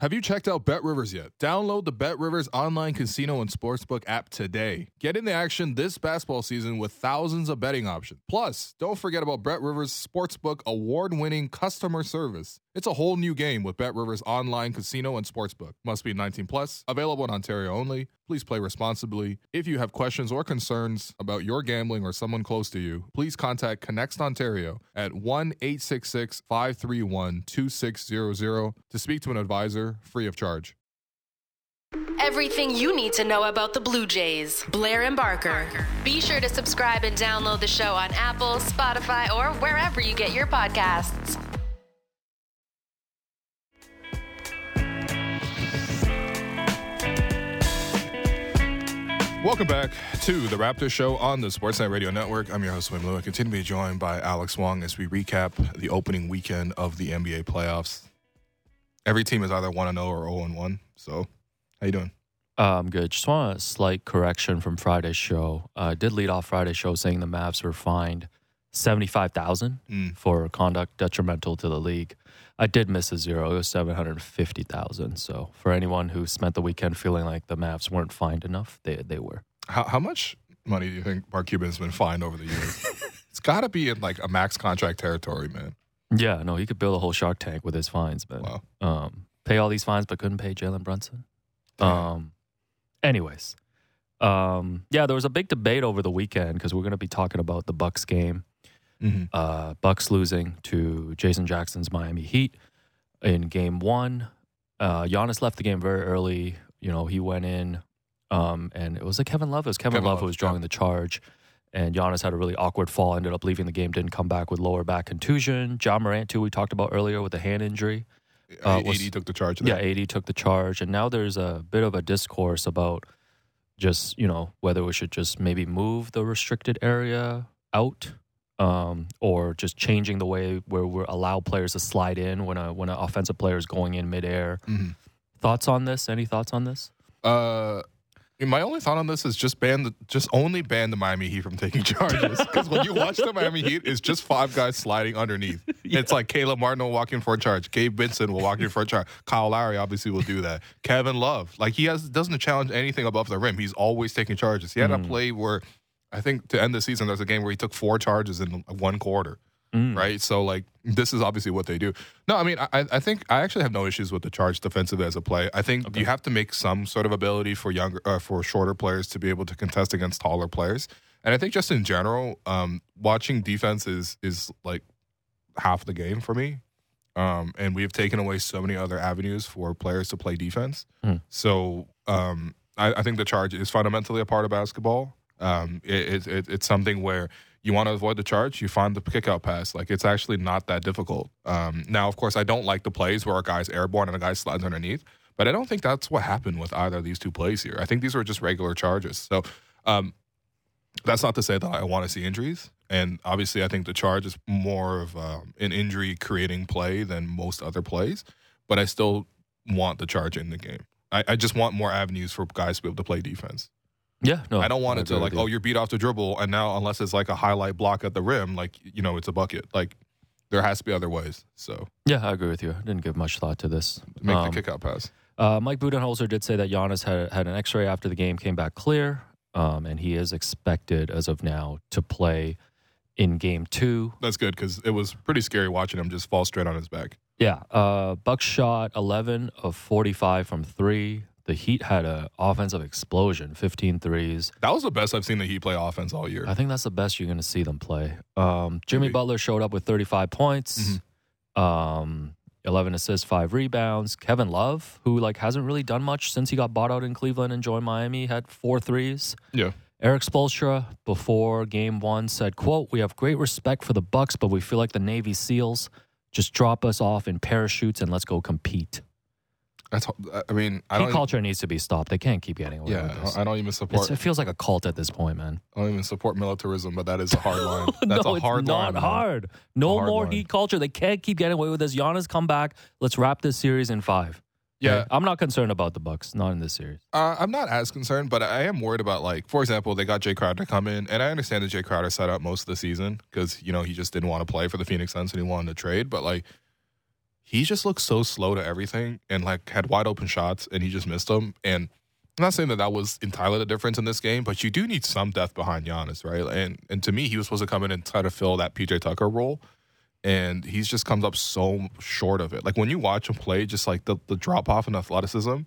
Have you checked out BetRivers yet? Download the BetRivers online casino and sportsbook app today. Get in the action this basketball season with thousands of betting options. Plus, don't forget about BetRivers Sportsbook award winning customer service. It's a whole new game with BetRivers online casino and sportsbook. Must be 19 plus. Available in Ontario only. Please play responsibly. If you have questions or concerns about your gambling or someone close to you, please contact ConnexOntario at 1 866 531 2600 to speak to an advisor free of charge. Everything you need to know about the Blue Jays. Blair and Barker. Be sure to subscribe and download the show on Apple, Spotify, or wherever you get your podcasts. Welcome back to the Raptor Show on the Sportsnet Radio Network. I'm your host, Will Lou. Continue to be joined by Alex Wong as we recap the opening weekend of the NBA playoffs. Every team is either 1 0 or 0 1. So, how you doing? Um, I'm good. Just want a slight correction from Friday's show. Uh, I did lead off Friday's show saying the Mavs were fined seventy five thousand Mm. for conduct detrimental to the league. I did miss a zero. It was seven hundred fifty thousand. So for anyone who spent the weekend feeling like the Mavs weren't fined enough, they they were. How, how much money do you think Mark Cuban's been fined over the years? it's got to be in like a max contract territory, man. Yeah, no, he could build a whole Shark Tank with his fines, man. Wow. Um, pay all these fines, but couldn't pay Jalen Brunson. Um, anyways, um, yeah, there was a big debate over the weekend because we're going to be talking about the Bucks game. Mm-hmm. Uh, Bucks losing to Jason Jackson's Miami Heat in Game One. Uh, Giannis left the game very early. You know, he went in, um, and it was like Kevin Love. It was Kevin, Kevin Love, who was drawing yeah. the charge. And Giannis had a really awkward fall, ended up leaving the game, didn't come back with lower back contusion. Ja Morant, too, we talked about earlier with a hand injury. Uh, AD took the charge. Yeah. AD took the charge, and now there's a bit of a discourse about just you know whether we should just maybe move the restricted area out um, or just changing the way where we allow players to slide in when a when an offensive player is going in midair. Mm-hmm. Thoughts on this? Any thoughts on this? Uh, my only thought on this is just ban the, just only ban the Miami Heat from taking charges. Because when you watch the Miami Heat, it's just five guys sliding underneath. It's like Caleb Martin will walk in for a charge, Gabe Vincent will walk in for a charge, Kyle Lowry obviously will do that. Kevin Love, like he has doesn't challenge anything above the rim. He's always taking charges. He had a play where I think to end the season, there's a game where he took four charges in one quarter. Right, so like this is obviously what they do. No, I mean I, I think I actually have no issues with the charge defensively as a play. I think you have to make some sort of ability for younger, uh, for shorter players to be able to contest against taller players. And I think just in general, um, watching defense is is like half the game for me. Um, and we've taken away so many other avenues for players to play defense. Hmm. So um, I, I think the charge is fundamentally a part of basketball. Um, it, it, it's something where you want to avoid the charge, you find the kick out pass. Like it's actually not that difficult. Um, now, of course, I don't like the plays where a guy's airborne and a guy slides underneath, but I don't think that's what happened with either of these two plays here. I think these were just regular charges. So um, that's not to say that I want to see injuries. And obviously, I think the charge is more of um, an injury creating play than most other plays, but I still want the charge in the game. I, I just want more avenues for guys to be able to play defense. Yeah, no, I don't want it to like, oh, you're beat off the dribble, and now unless it's like a highlight block at the rim, like you know, it's a bucket. Like there has to be other ways. So yeah, I agree with you. I didn't give much thought to this. make Um, the kick out pass. Uh, Mike Budenholzer did say that Giannis had had an X-ray after the game, came back clear, um, and he is expected as of now to play in Game Two. That's good because it was pretty scary watching him just fall straight on his back. Yeah, uh, Bucks shot 11 of 45 from three. The Heat had an offensive explosion, 15 threes. That was the best I've seen the Heat play offense all year. I think that's the best you're going to see them play. Um, Jimmy Maybe. Butler showed up with 35 points, um, 11 assists, five rebounds. Kevin Love, who like hasn't really done much since he got bought out in Cleveland and joined Miami, had four threes. Yeah. Erik Spoelstra before game one said, quote, we have great respect for the Bucks, but we feel like the Navy SEALs. Just drop us off in parachutes and let's go compete. That's. I mean, I Heat don't. culture needs to be stopped. They can't keep getting away with yeah, this. I don't even It's, support. it feels like a cult at this point, man. I don't even support militarism, but that is a hard line. That's no, a hard it's line. not man. hard. No hard more line. heat culture. They can't keep getting away with this. Giannis, come back. Let's wrap this series in five. Yeah, Okay? I'm not concerned about the Bucks. Not in this series. Uh, I'm not as concerned, but I am worried about like, for example, they got Jay Crowder to come in, and I understand that Jay Crowder sat out most of the season because you know he just didn't want to play for the Phoenix Suns and he wanted to trade, but like he just looked so slow to everything and like had wide open shots and he just missed them. And I'm not saying that that was entirely the difference in this game, but you do need some depth behind Giannis, right? And and to me, he was supposed to come in and try to fill that PJ Tucker role. And he's just comes up so short of it. Like when you watch him play, just like the, the drop off in athleticism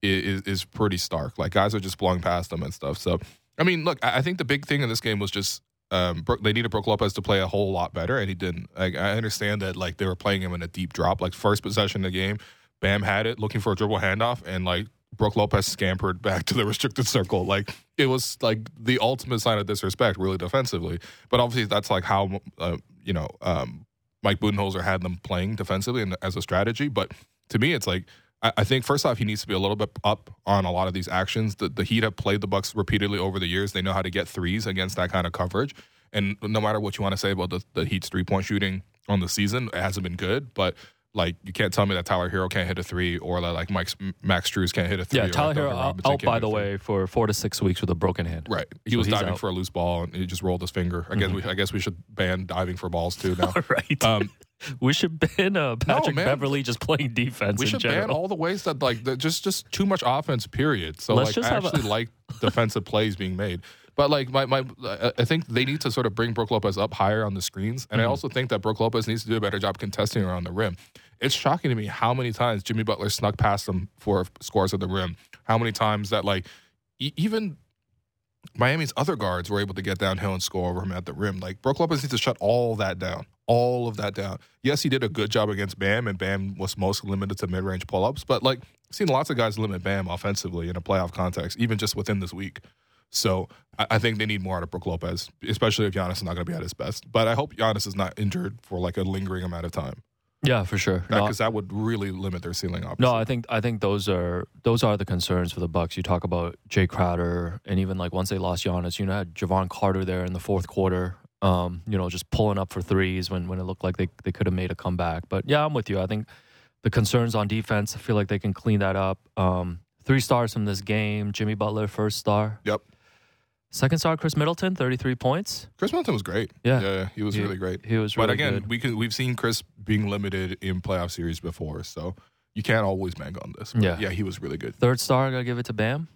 is, is pretty stark. Like guys are just blowing past him and stuff. So, I mean, look, I I think the big thing in this game was just um, they needed Brook Lopez to play a whole lot better, and he didn't. Like, I understand that like they were playing him in a deep drop, like first possession of the game, Bam had it, looking for a dribble handoff, and like Brook Lopez scampered back to the restricted circle. Like it was like the ultimate sign of disrespect, really defensively. But obviously, that's like how uh, you know um, Mike Budenholzer had them playing defensively and as a strategy. But to me, it's like I, I think first off, he needs to be a little bit up on a lot of these actions. The, the Heat have played the Bucks repeatedly over the years. They know how to get threes against that kind of coverage. And no matter what you want to say about the, the Heat's three point shooting on the season, it hasn't been good. But like you can't tell me that Tyler Herro can't hit a three or that like Mike Max Strus can't hit a three. Yeah, Tyler Herro out, out by the way for four to six weeks with a broken hand. Right. He So was diving out. for a loose ball and he just rolled his finger. I guess we I guess we should ban diving for balls too now. right. Um, we should ban uh, Patrick man. Beverley just playing defense. we should ban all the ways that like the, just just too much offense. Period. So Let's like just I have a- actually like defensive plays being made. But like my my, I I think they need to sort of bring Brook Lopez up higher on the screens, and I Mm-hmm. also think that Brook Lopez needs to do a better job contesting around the rim. It's shocking to me how many times Jimmy Butler snuck past him for scores at the rim. How many times that like e- even Miami's other guards were able to get downhill and score over him at the rim. Like Brook Lopez needs to shut all that down, all of that down. Yes, he did a good job against Bam, and Bam was most limited to mid-range pull-ups. But like, I've seen lots of guys limit Bam offensively in a playoff context, even just within this week. So I, I think they need more out of Brook Lopez, especially if Giannis is not going to be at his best. But I hope Giannis is not injured for like a lingering amount of time, Yeah, for sure. No, because that would really limit their ceiling. Obviously. No, I think I think those are those are the concerns for the Bucks. You talk about Jay Crowder, and even like once they lost Giannis, you know, had Jevon Carter there in the fourth quarter. Um, you know, just pulling up for threes when when it looked like they they could have made a comeback. But yeah, I'm with you. I think the concerns on defense, I feel like they can clean that up. Um, three stars from this game. Jimmy Butler, first star. Yep. Second star, Khris Middleton, 33 points. Khris Middleton was great. Yeah. yeah, he was He- really great. He was Really but again, good. we can we've seen Khris being limited in playoff series before, so you can't always bank on this. Yeah. yeah, he was really good. Third star, I gotta give it to Bam.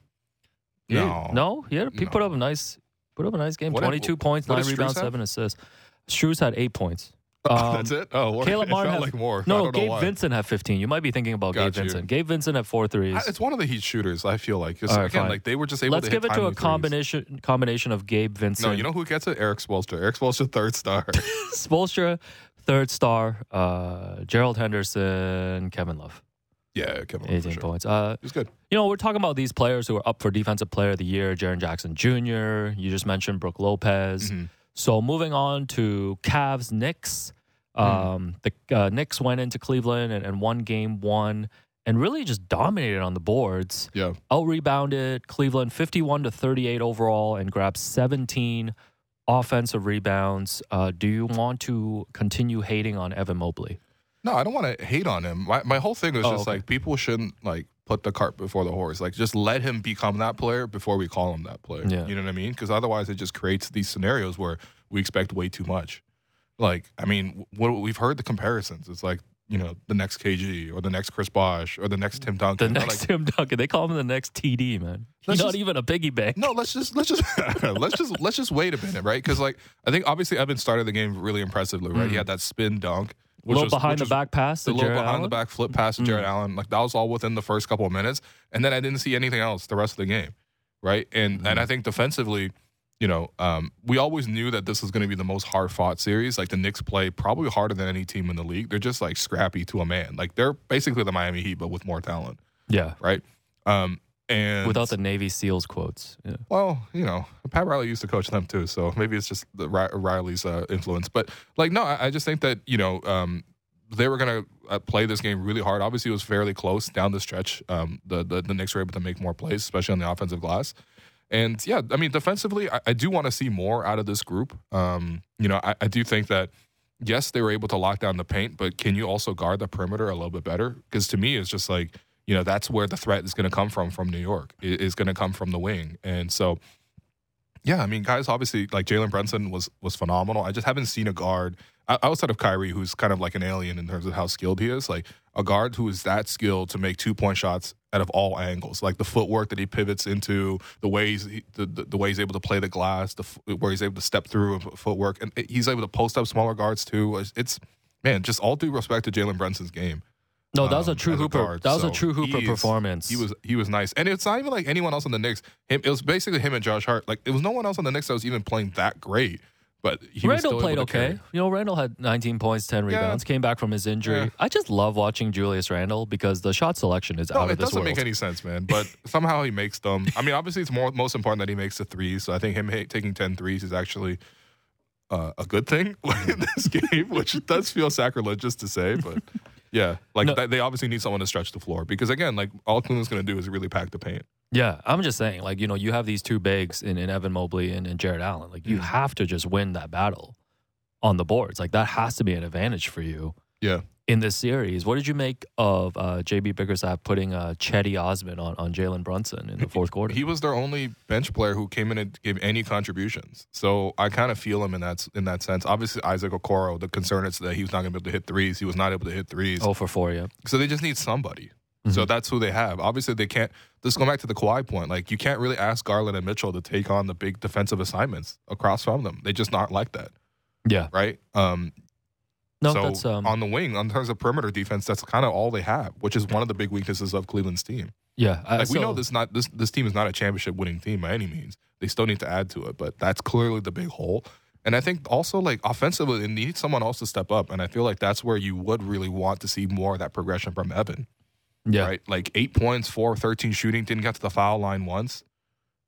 He- No. no, he, had, he put up a nice, put up a nice game. What- Twenty-two points, what nine rebounds, seven assists. Strus had eight points. Um, That's it. Oh, what- Caleb it Martin had- like more. No, Gabe. Vincent had 15. You might be thinking about Got Gabe you. Vincent. Gabe Vincent had four threes. I- It's one of the Heat shooters. I feel like right, again, fine. like they were just able Let's to give it to a timely threes. combination combination of Gabe Vincent, No, you know who gets it? Erik Spoelstra. Erik Spoelstra, third star. Spoelstra, third star, uh, Gerald Henderson, Kevin Love, yeah, Kevin. Love, for 18 sure. points. Uh, He was good. you know, we're talking about these players who are up for Defensive Player of the Year. Jaren Jackson Jr. You just mentioned Brook Lopez. Mhm. So moving on to Cavs Knicks. Hmm. Um, The uh, Knicks went into Cleveland and, and won game one and really just dominated on the boards. Yeah. Out rebounded Cleveland 51 to 38 overall and grabbed 17 offensive rebounds. Uh, do you want to continue hating on Evan Mobley? No, I don't want to hate on him. My my whole thing was Oh, just okay. like people shouldn't like put the cart before the horse. Like just let him become that player before we call him that player. Yeah. You know what I mean? Because otherwise, it just creates these scenarios where we expect way too much. Like, I mean, what we've heard the comparisons. It's like you know the next KG or the next Chris Bosh or the next Tim The Duncan. They're next like, Tim Duncan, they call him the next TD, man. He's Let's not even a piggy bank. no, let's just let's just let's just let's just wait a minute, right? Because like I think obviously Evan started the game really impressively, right? He mm. had that spin dunk, little was- behind the was- back pass. the little Jared behind Allen. the back flip pass to Jarrett Allen, like that was all within the first couple of minutes, and then I didn't see anything else the rest of the game, right? And and I think defensively, you know, um, we always knew that this was going to be the most hard fought series. Like the Knicks play probably harder than any team in the league. They're just like scrappy to a man. Like they're basically the Miami Heat, but with more talent, Yeah, right? Um, and without the Navy SEALs quotes. Yeah. well, you know, Pat Riley used to coach them too, so maybe it's just the Riley's uh, influence. But like, no, I, I just think that you know um, they were gonna uh, play this game really hard. Obviously, it was fairly close down the stretch. Um, the, the the Knicks were able to make more plays, especially on the offensive glass. And yeah, I mean, defensively, I, I do want to see more out of this group. Um, you know, I, I do think that yes, they were able to lock down the paint, but can you also guard the perimeter a little bit better? Because to me, it's just like you know that's where the threat is going to come from from New York. Is going to come from the wing, and so yeah, I mean, guys, obviously like Jalen Brunson was was phenomenal. I just haven't seen a guard outside of Kyrie who's kind of like an alien in terms of how skilled he is. Like a guard who is that skilled to make two point shots out of all angles, like the footwork that he pivots into, the ways he, the, the the way he's able to play the glass, the where he's able to step through and footwork, and eh, he's able to post up smaller guards too. It's man, just all due respect to Jalen Brunson's game. No, that was a um, true as a hooper. guard. that was a true hooper he is- performance. He was he was nice, and it's not even like anyone else on the Knicks. Him, it was basically him and Josh Hart. Like it was no one else on the Knicks that was even playing that great. But he was Randle still played able to okay. carry. You know, Randle had 19 points, 10 Yeah. rebounds, came back from his injury. Yeah. I just love watching Julius Randle because the shot selection is No, out of this world. It doesn't make any sense, man. But somehow he makes them. I mean, obviously, it's more most important that he makes the threes. So I think him ha- taking 10 threes is actually uh, a good thing in this game, which does feel sacrilegious to say, but yeah, like No. th- they obviously need someone to stretch the floor because again, like all Cleveland's going to do is really pack the paint. Yeah, I'm just saying, like, you know, you have these two bigs in, in Evan Mobley and, and Jarrett Allen. Like, you Mm. have to just win that battle on the boards. Like, that has to be an advantage for you Yeah. In this series. What did you make of uh, JB Bickerstaff putting uh, Cedi Osman on, on Jalen Brunson in the fourth quarter? He was their only bench player who came in and gave any contributions. So I kind of feel him in that in that sense. Obviously, Isaac Okoro, the concern is that he was not going to be able to hit threes. He was not able to hit threes. oh, for four, yeah. So they just need somebody. So that's who they have. Obviously, they can't. Let's go back to the Kawhi point. Like you can't really ask Garland and Mitchell to take on the big defensive assignments across from them. They just not like that, Yeah. right? Um, No, so that's. Um, on the wing, on terms of perimeter defense, that's kind of all they have, which is one of the big weaknesses of Cleveland's team. yeah. uh, Like we so- know this not this this team is not a championship winning team by any means. They still need to add to it, but that's clearly the big hole. And I think also like offensively, they need someone else to step up. And I feel like that's where you would really want to see more of that progression from Evan. Yeah. Right? Like eight points, four, 13 shooting, didn't get to the foul line once.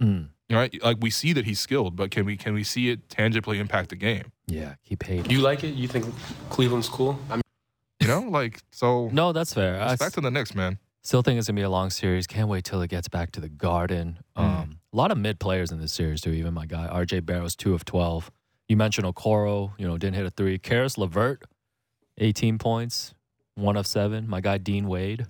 Mm. Right? Like we see that he's skilled, but can we can we see it tangibly impact the game? Yeah. Keep hating. You like it? You think Cleveland's cool? I mean, You know, like so No, that's fair. I respect to the Knicks, man. still think it's gonna be a long series. Can't wait till it gets back to the Garden. Mm. Um, a lot of mid players in this series too. Even my guy RJ Barrow's two of twelve. You mentioned Okoro, you know, didn't hit a three. Caris LeVert, 18 points, one of seven. My guy Dean Wade.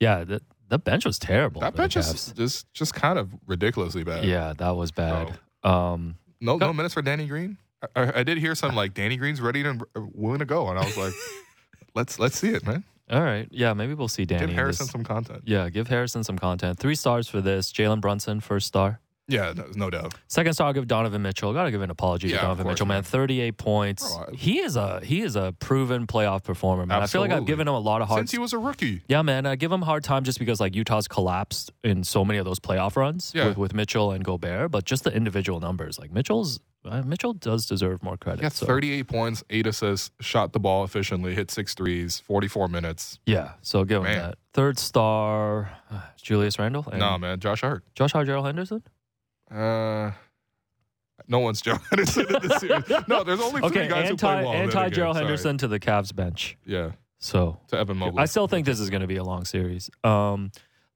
Yeah, the, the bench was terrible. That bench is just just kind of ridiculously bad. Yeah, that was bad. Um, No, no minutes for Danny Green. I, I, I did hear some like Danny Green's ready and willing to go, and I was like, let's let's see it, man. all right. Yeah, maybe we'll see Danny. Give Harrison some content. Yeah, give Harrison some content. Three stars for this. Jalen Brunson, first star. Yeah, no, no doubt. Second star, I'll give Donovan Mitchell. Got to give an apology Yeah, to Donovan course, Mitchell, man. Thirty-eight points. I- he is a he is a proven playoff performer, man. I feel like I've given him a lot of hard. Time. Since he was a rookie. yeah, man. I give him a hard time just because like Utah's collapsed in so many of those playoff runs Yeah. with, with Mitchell and Gobert, but just the individual numbers, like Mitchell's uh, Mitchell does deserve more credit. Yeah, so- 38 points, eight assists, shot the ball efficiently, hit six threes, 44 minutes. Yeah, so give him Man. that. Third star, uh, Julius Randle. And Nah, man, Josh Hart. Josh Hart, Gerald Henderson. Uh, no one's Joe Henderson in this series. No, there's only three Okay, guys who play anti well. in anti game. Gerald Sorry. Henderson to the Cavs bench. Yeah, So to Evan Mobley. I still think this is going to be a long series. Um,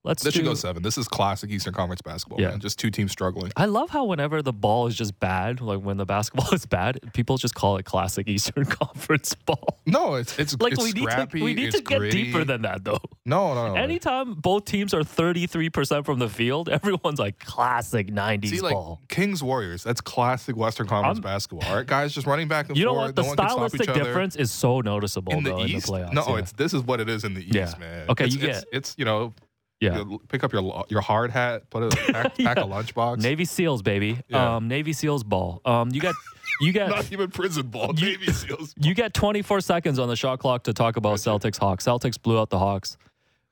let's this do, should go seven. This is classic Eastern Conference basketball, Yeah. man. Just two teams struggling. I love how whenever the ball is just bad, like when the basketball is bad, people just call it classic Eastern Conference ball. No, it's it's Like it's we need to we need to get gritty. deeper than that though. No, no, no. Anytime both teams are 33% from the field, everyone's like classic 90s See, like ball. Kings Warriors, that's classic Western Conference I'm- basketball. All right, guys, just running back and You know forth. what? The no stylistic difference is so noticeable in the though East. in the playoffs. no, yeah. it's this is what it is in the East, Yeah. man. Okay, it's, you it's, get- it's you know yeah. you pick up your your hard hat, put a pack, pack Yeah. a lunchbox. Navy SEALs, baby. Yeah. Um, Navy SEALs ball. Um, you got you got Not even prison ball. You- Navy SEALs. You get 24 seconds on the shot clock to talk about Celtics Hawks. Celtics blew out the Hawks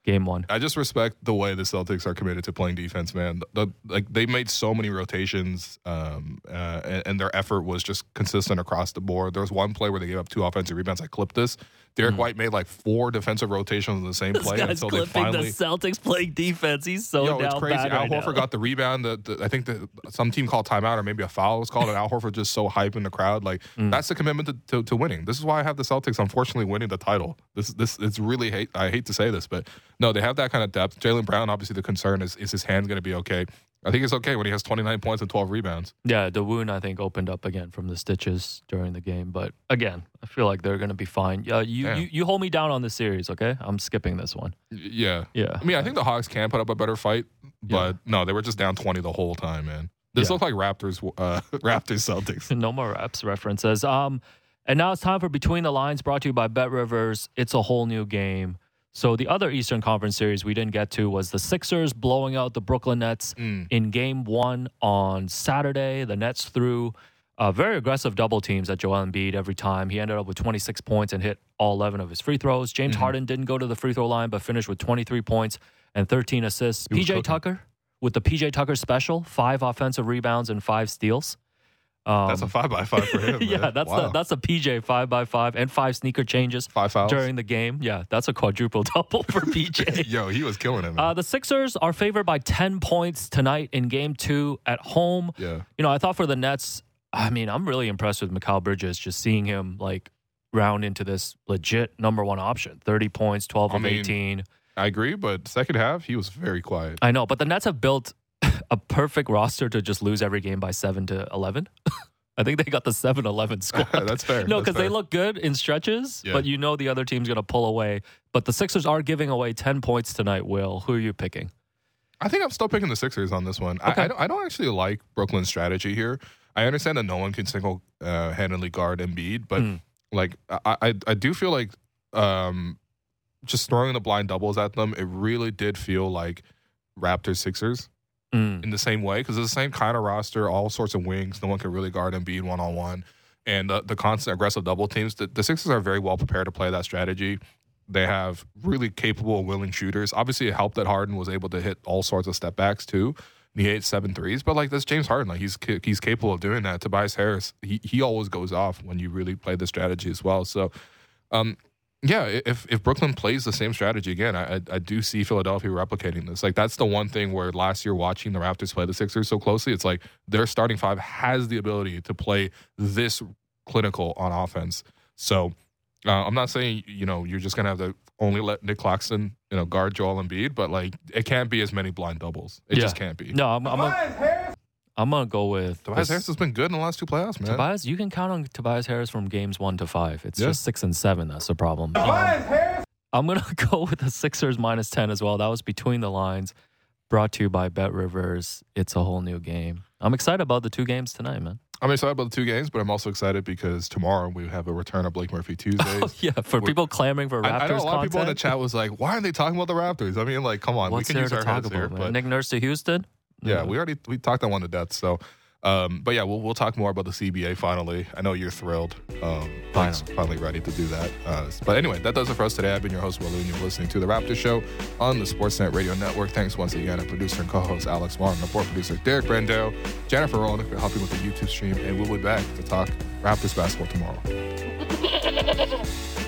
game one. I just respect the way the Celtics are committed to playing defense, man. The, like they made so many rotations, um, uh, and, and their effort was just consistent across the board. There was one play where they gave up two offensive rebounds. I clipped this. Derrick White made like four defensive rotations in the same. This play guy's until they clipping finally. the Celtics playing defense. He's so Yo, down it's crazy. Al right Horford now. got the rebound. The, the, I think that some team called timeout or maybe a foul was called, and Al Horford just so hyping the crowd. Like Mm. that's the commitment to, to, to winning. This is why I have the Celtics unfortunately winning the title. This this it's really hate. I hate to say this, but no, they have that kind of depth. Jaylen Brown, obviously, the concern is is his hand going to be okay. I think it's okay when he has 29 points and 12 rebounds. Yeah, the wound I think opened up again from the stitches during the game, but again, I feel like they're going to be fine. Uh, you, Yeah. you you hold me down on this series, okay? I'm skipping this one. Yeah. Yeah. I mean, I think the Hawks can put up a better fight, but no, they were just down 20 the whole time, man. This Yeah. looked like Raptors, uh, Raptors Celtics. no more reps references. Um, and now it's time for Between the Lines, brought to you by BetRivers. It's a whole new game. So the other Eastern Conference series we didn't get to was the Sixers blowing out the Brooklyn Nets Mm. in Game One on Saturday. The Nets threw uh, very aggressive double teams at Joel Embiid every time. He ended up with 26 points and hit all 11 of his free throws. James Mm-hmm. Harden didn't go to the free throw line, but finished with 23 points and 13 assists. PJ. Tucker with the PJ Tucker special, five offensive rebounds and five steals. Um, That's a five by five for him. yeah, man. that's wow. the, that's a PJ five by five and five sneaker changes five fouls. during the game. Yeah, that's a quadruple double for PJ. Yo, he was killing him. Uh, the Sixers are favored by 10 points tonight in game two at home. yeah. You know, I thought for the Nets, I mean, I'm really impressed with Mikal Bridges, just seeing him like round into this legit number one option 30 points, 12 I of mean, 18. I agree, but second half he was very quiet. I know, but the Nets have built a perfect roster to just lose every game by 7 to 11. I think they got the 7 11 squad. That's fair. No, because they look good in stretches, Yeah. but you know the other team's going to pull away. But the Sixers are giving away 10 points tonight, Will. Who are you picking? I think I'm still picking the Sixers on this one. Okay. I, I, don't, I don't actually like Brooklyn's strategy here. I understand that no one can single uh, handedly guard Embiid, but Mm. like I, I I do feel like um, just throwing the blind doubles at them, it really did feel like Raptors Sixers Mm. in the same way because it's the same kind of roster, all sorts of wings. No one can really guard Embiid one on one, and the, the constant aggressive double teams. The, the Sixers are very well prepared to play that strategy. They have really capable, willing shooters. Obviously, it helped that Harden was able to hit all sorts of step backs too. He hit seven threes, but like that's James Harden. Like he's he's capable of doing that. Tobias Harris, he he always goes off when you really play the strategy as well. So, um, yeah, if if Brooklyn plays the same strategy again, I I, I do see Philadelphia replicating this. Like that's the one thing where last year watching the Raptors play the Sixers so closely, it's like their starting five has the ability to play this clinical on offense. So uh, I'm not saying you know you're just gonna have to only let Nic Claxton you know guard Joel Embiid, but like it can't be as many blind doubles. It Yeah. just can't be. No, I'm, I'm, a, I'm gonna go with Tobias this- Harris has been good in the last two playoffs, man. Tobias, you can count on Tobias Harris from games one to five. It's Yeah. just six and seven. That's the problem. Tobias Um, I'm gonna go with the Sixers minus ten as well. That was between the lines. Brought to you by BetRivers. It's a whole new game. I'm excited about the two games tonight, man. I'm excited about the two games, but I'm also excited because tomorrow we have a return of Blake Murphy Tuesdays. Oh, yeah, for We're- people clamoring for Raptors I, I know a lot of people in the chat was like, "Why aren't they talking about the Raptors?" I mean, like, come on, What's we can there use to our talk heads about? here, man? but Nick Nurse to Houston. Yeah, we already we talked that one to death. So, um, but yeah, we'll we'll talk more about the CBA finally. I know you're thrilled. Um, Blake's finally ready to do that. Uh, but anyway, that does it for us today. I've been your host, Will and You're listening to the Raptor Show on the Sportsnet Radio Network. Thanks once again to producer and co-host Alex Martin, report producer Derek Brando, Jennifer Rowland for helping with the YouTube stream, and we'll be back to talk Raptors basketball tomorrow.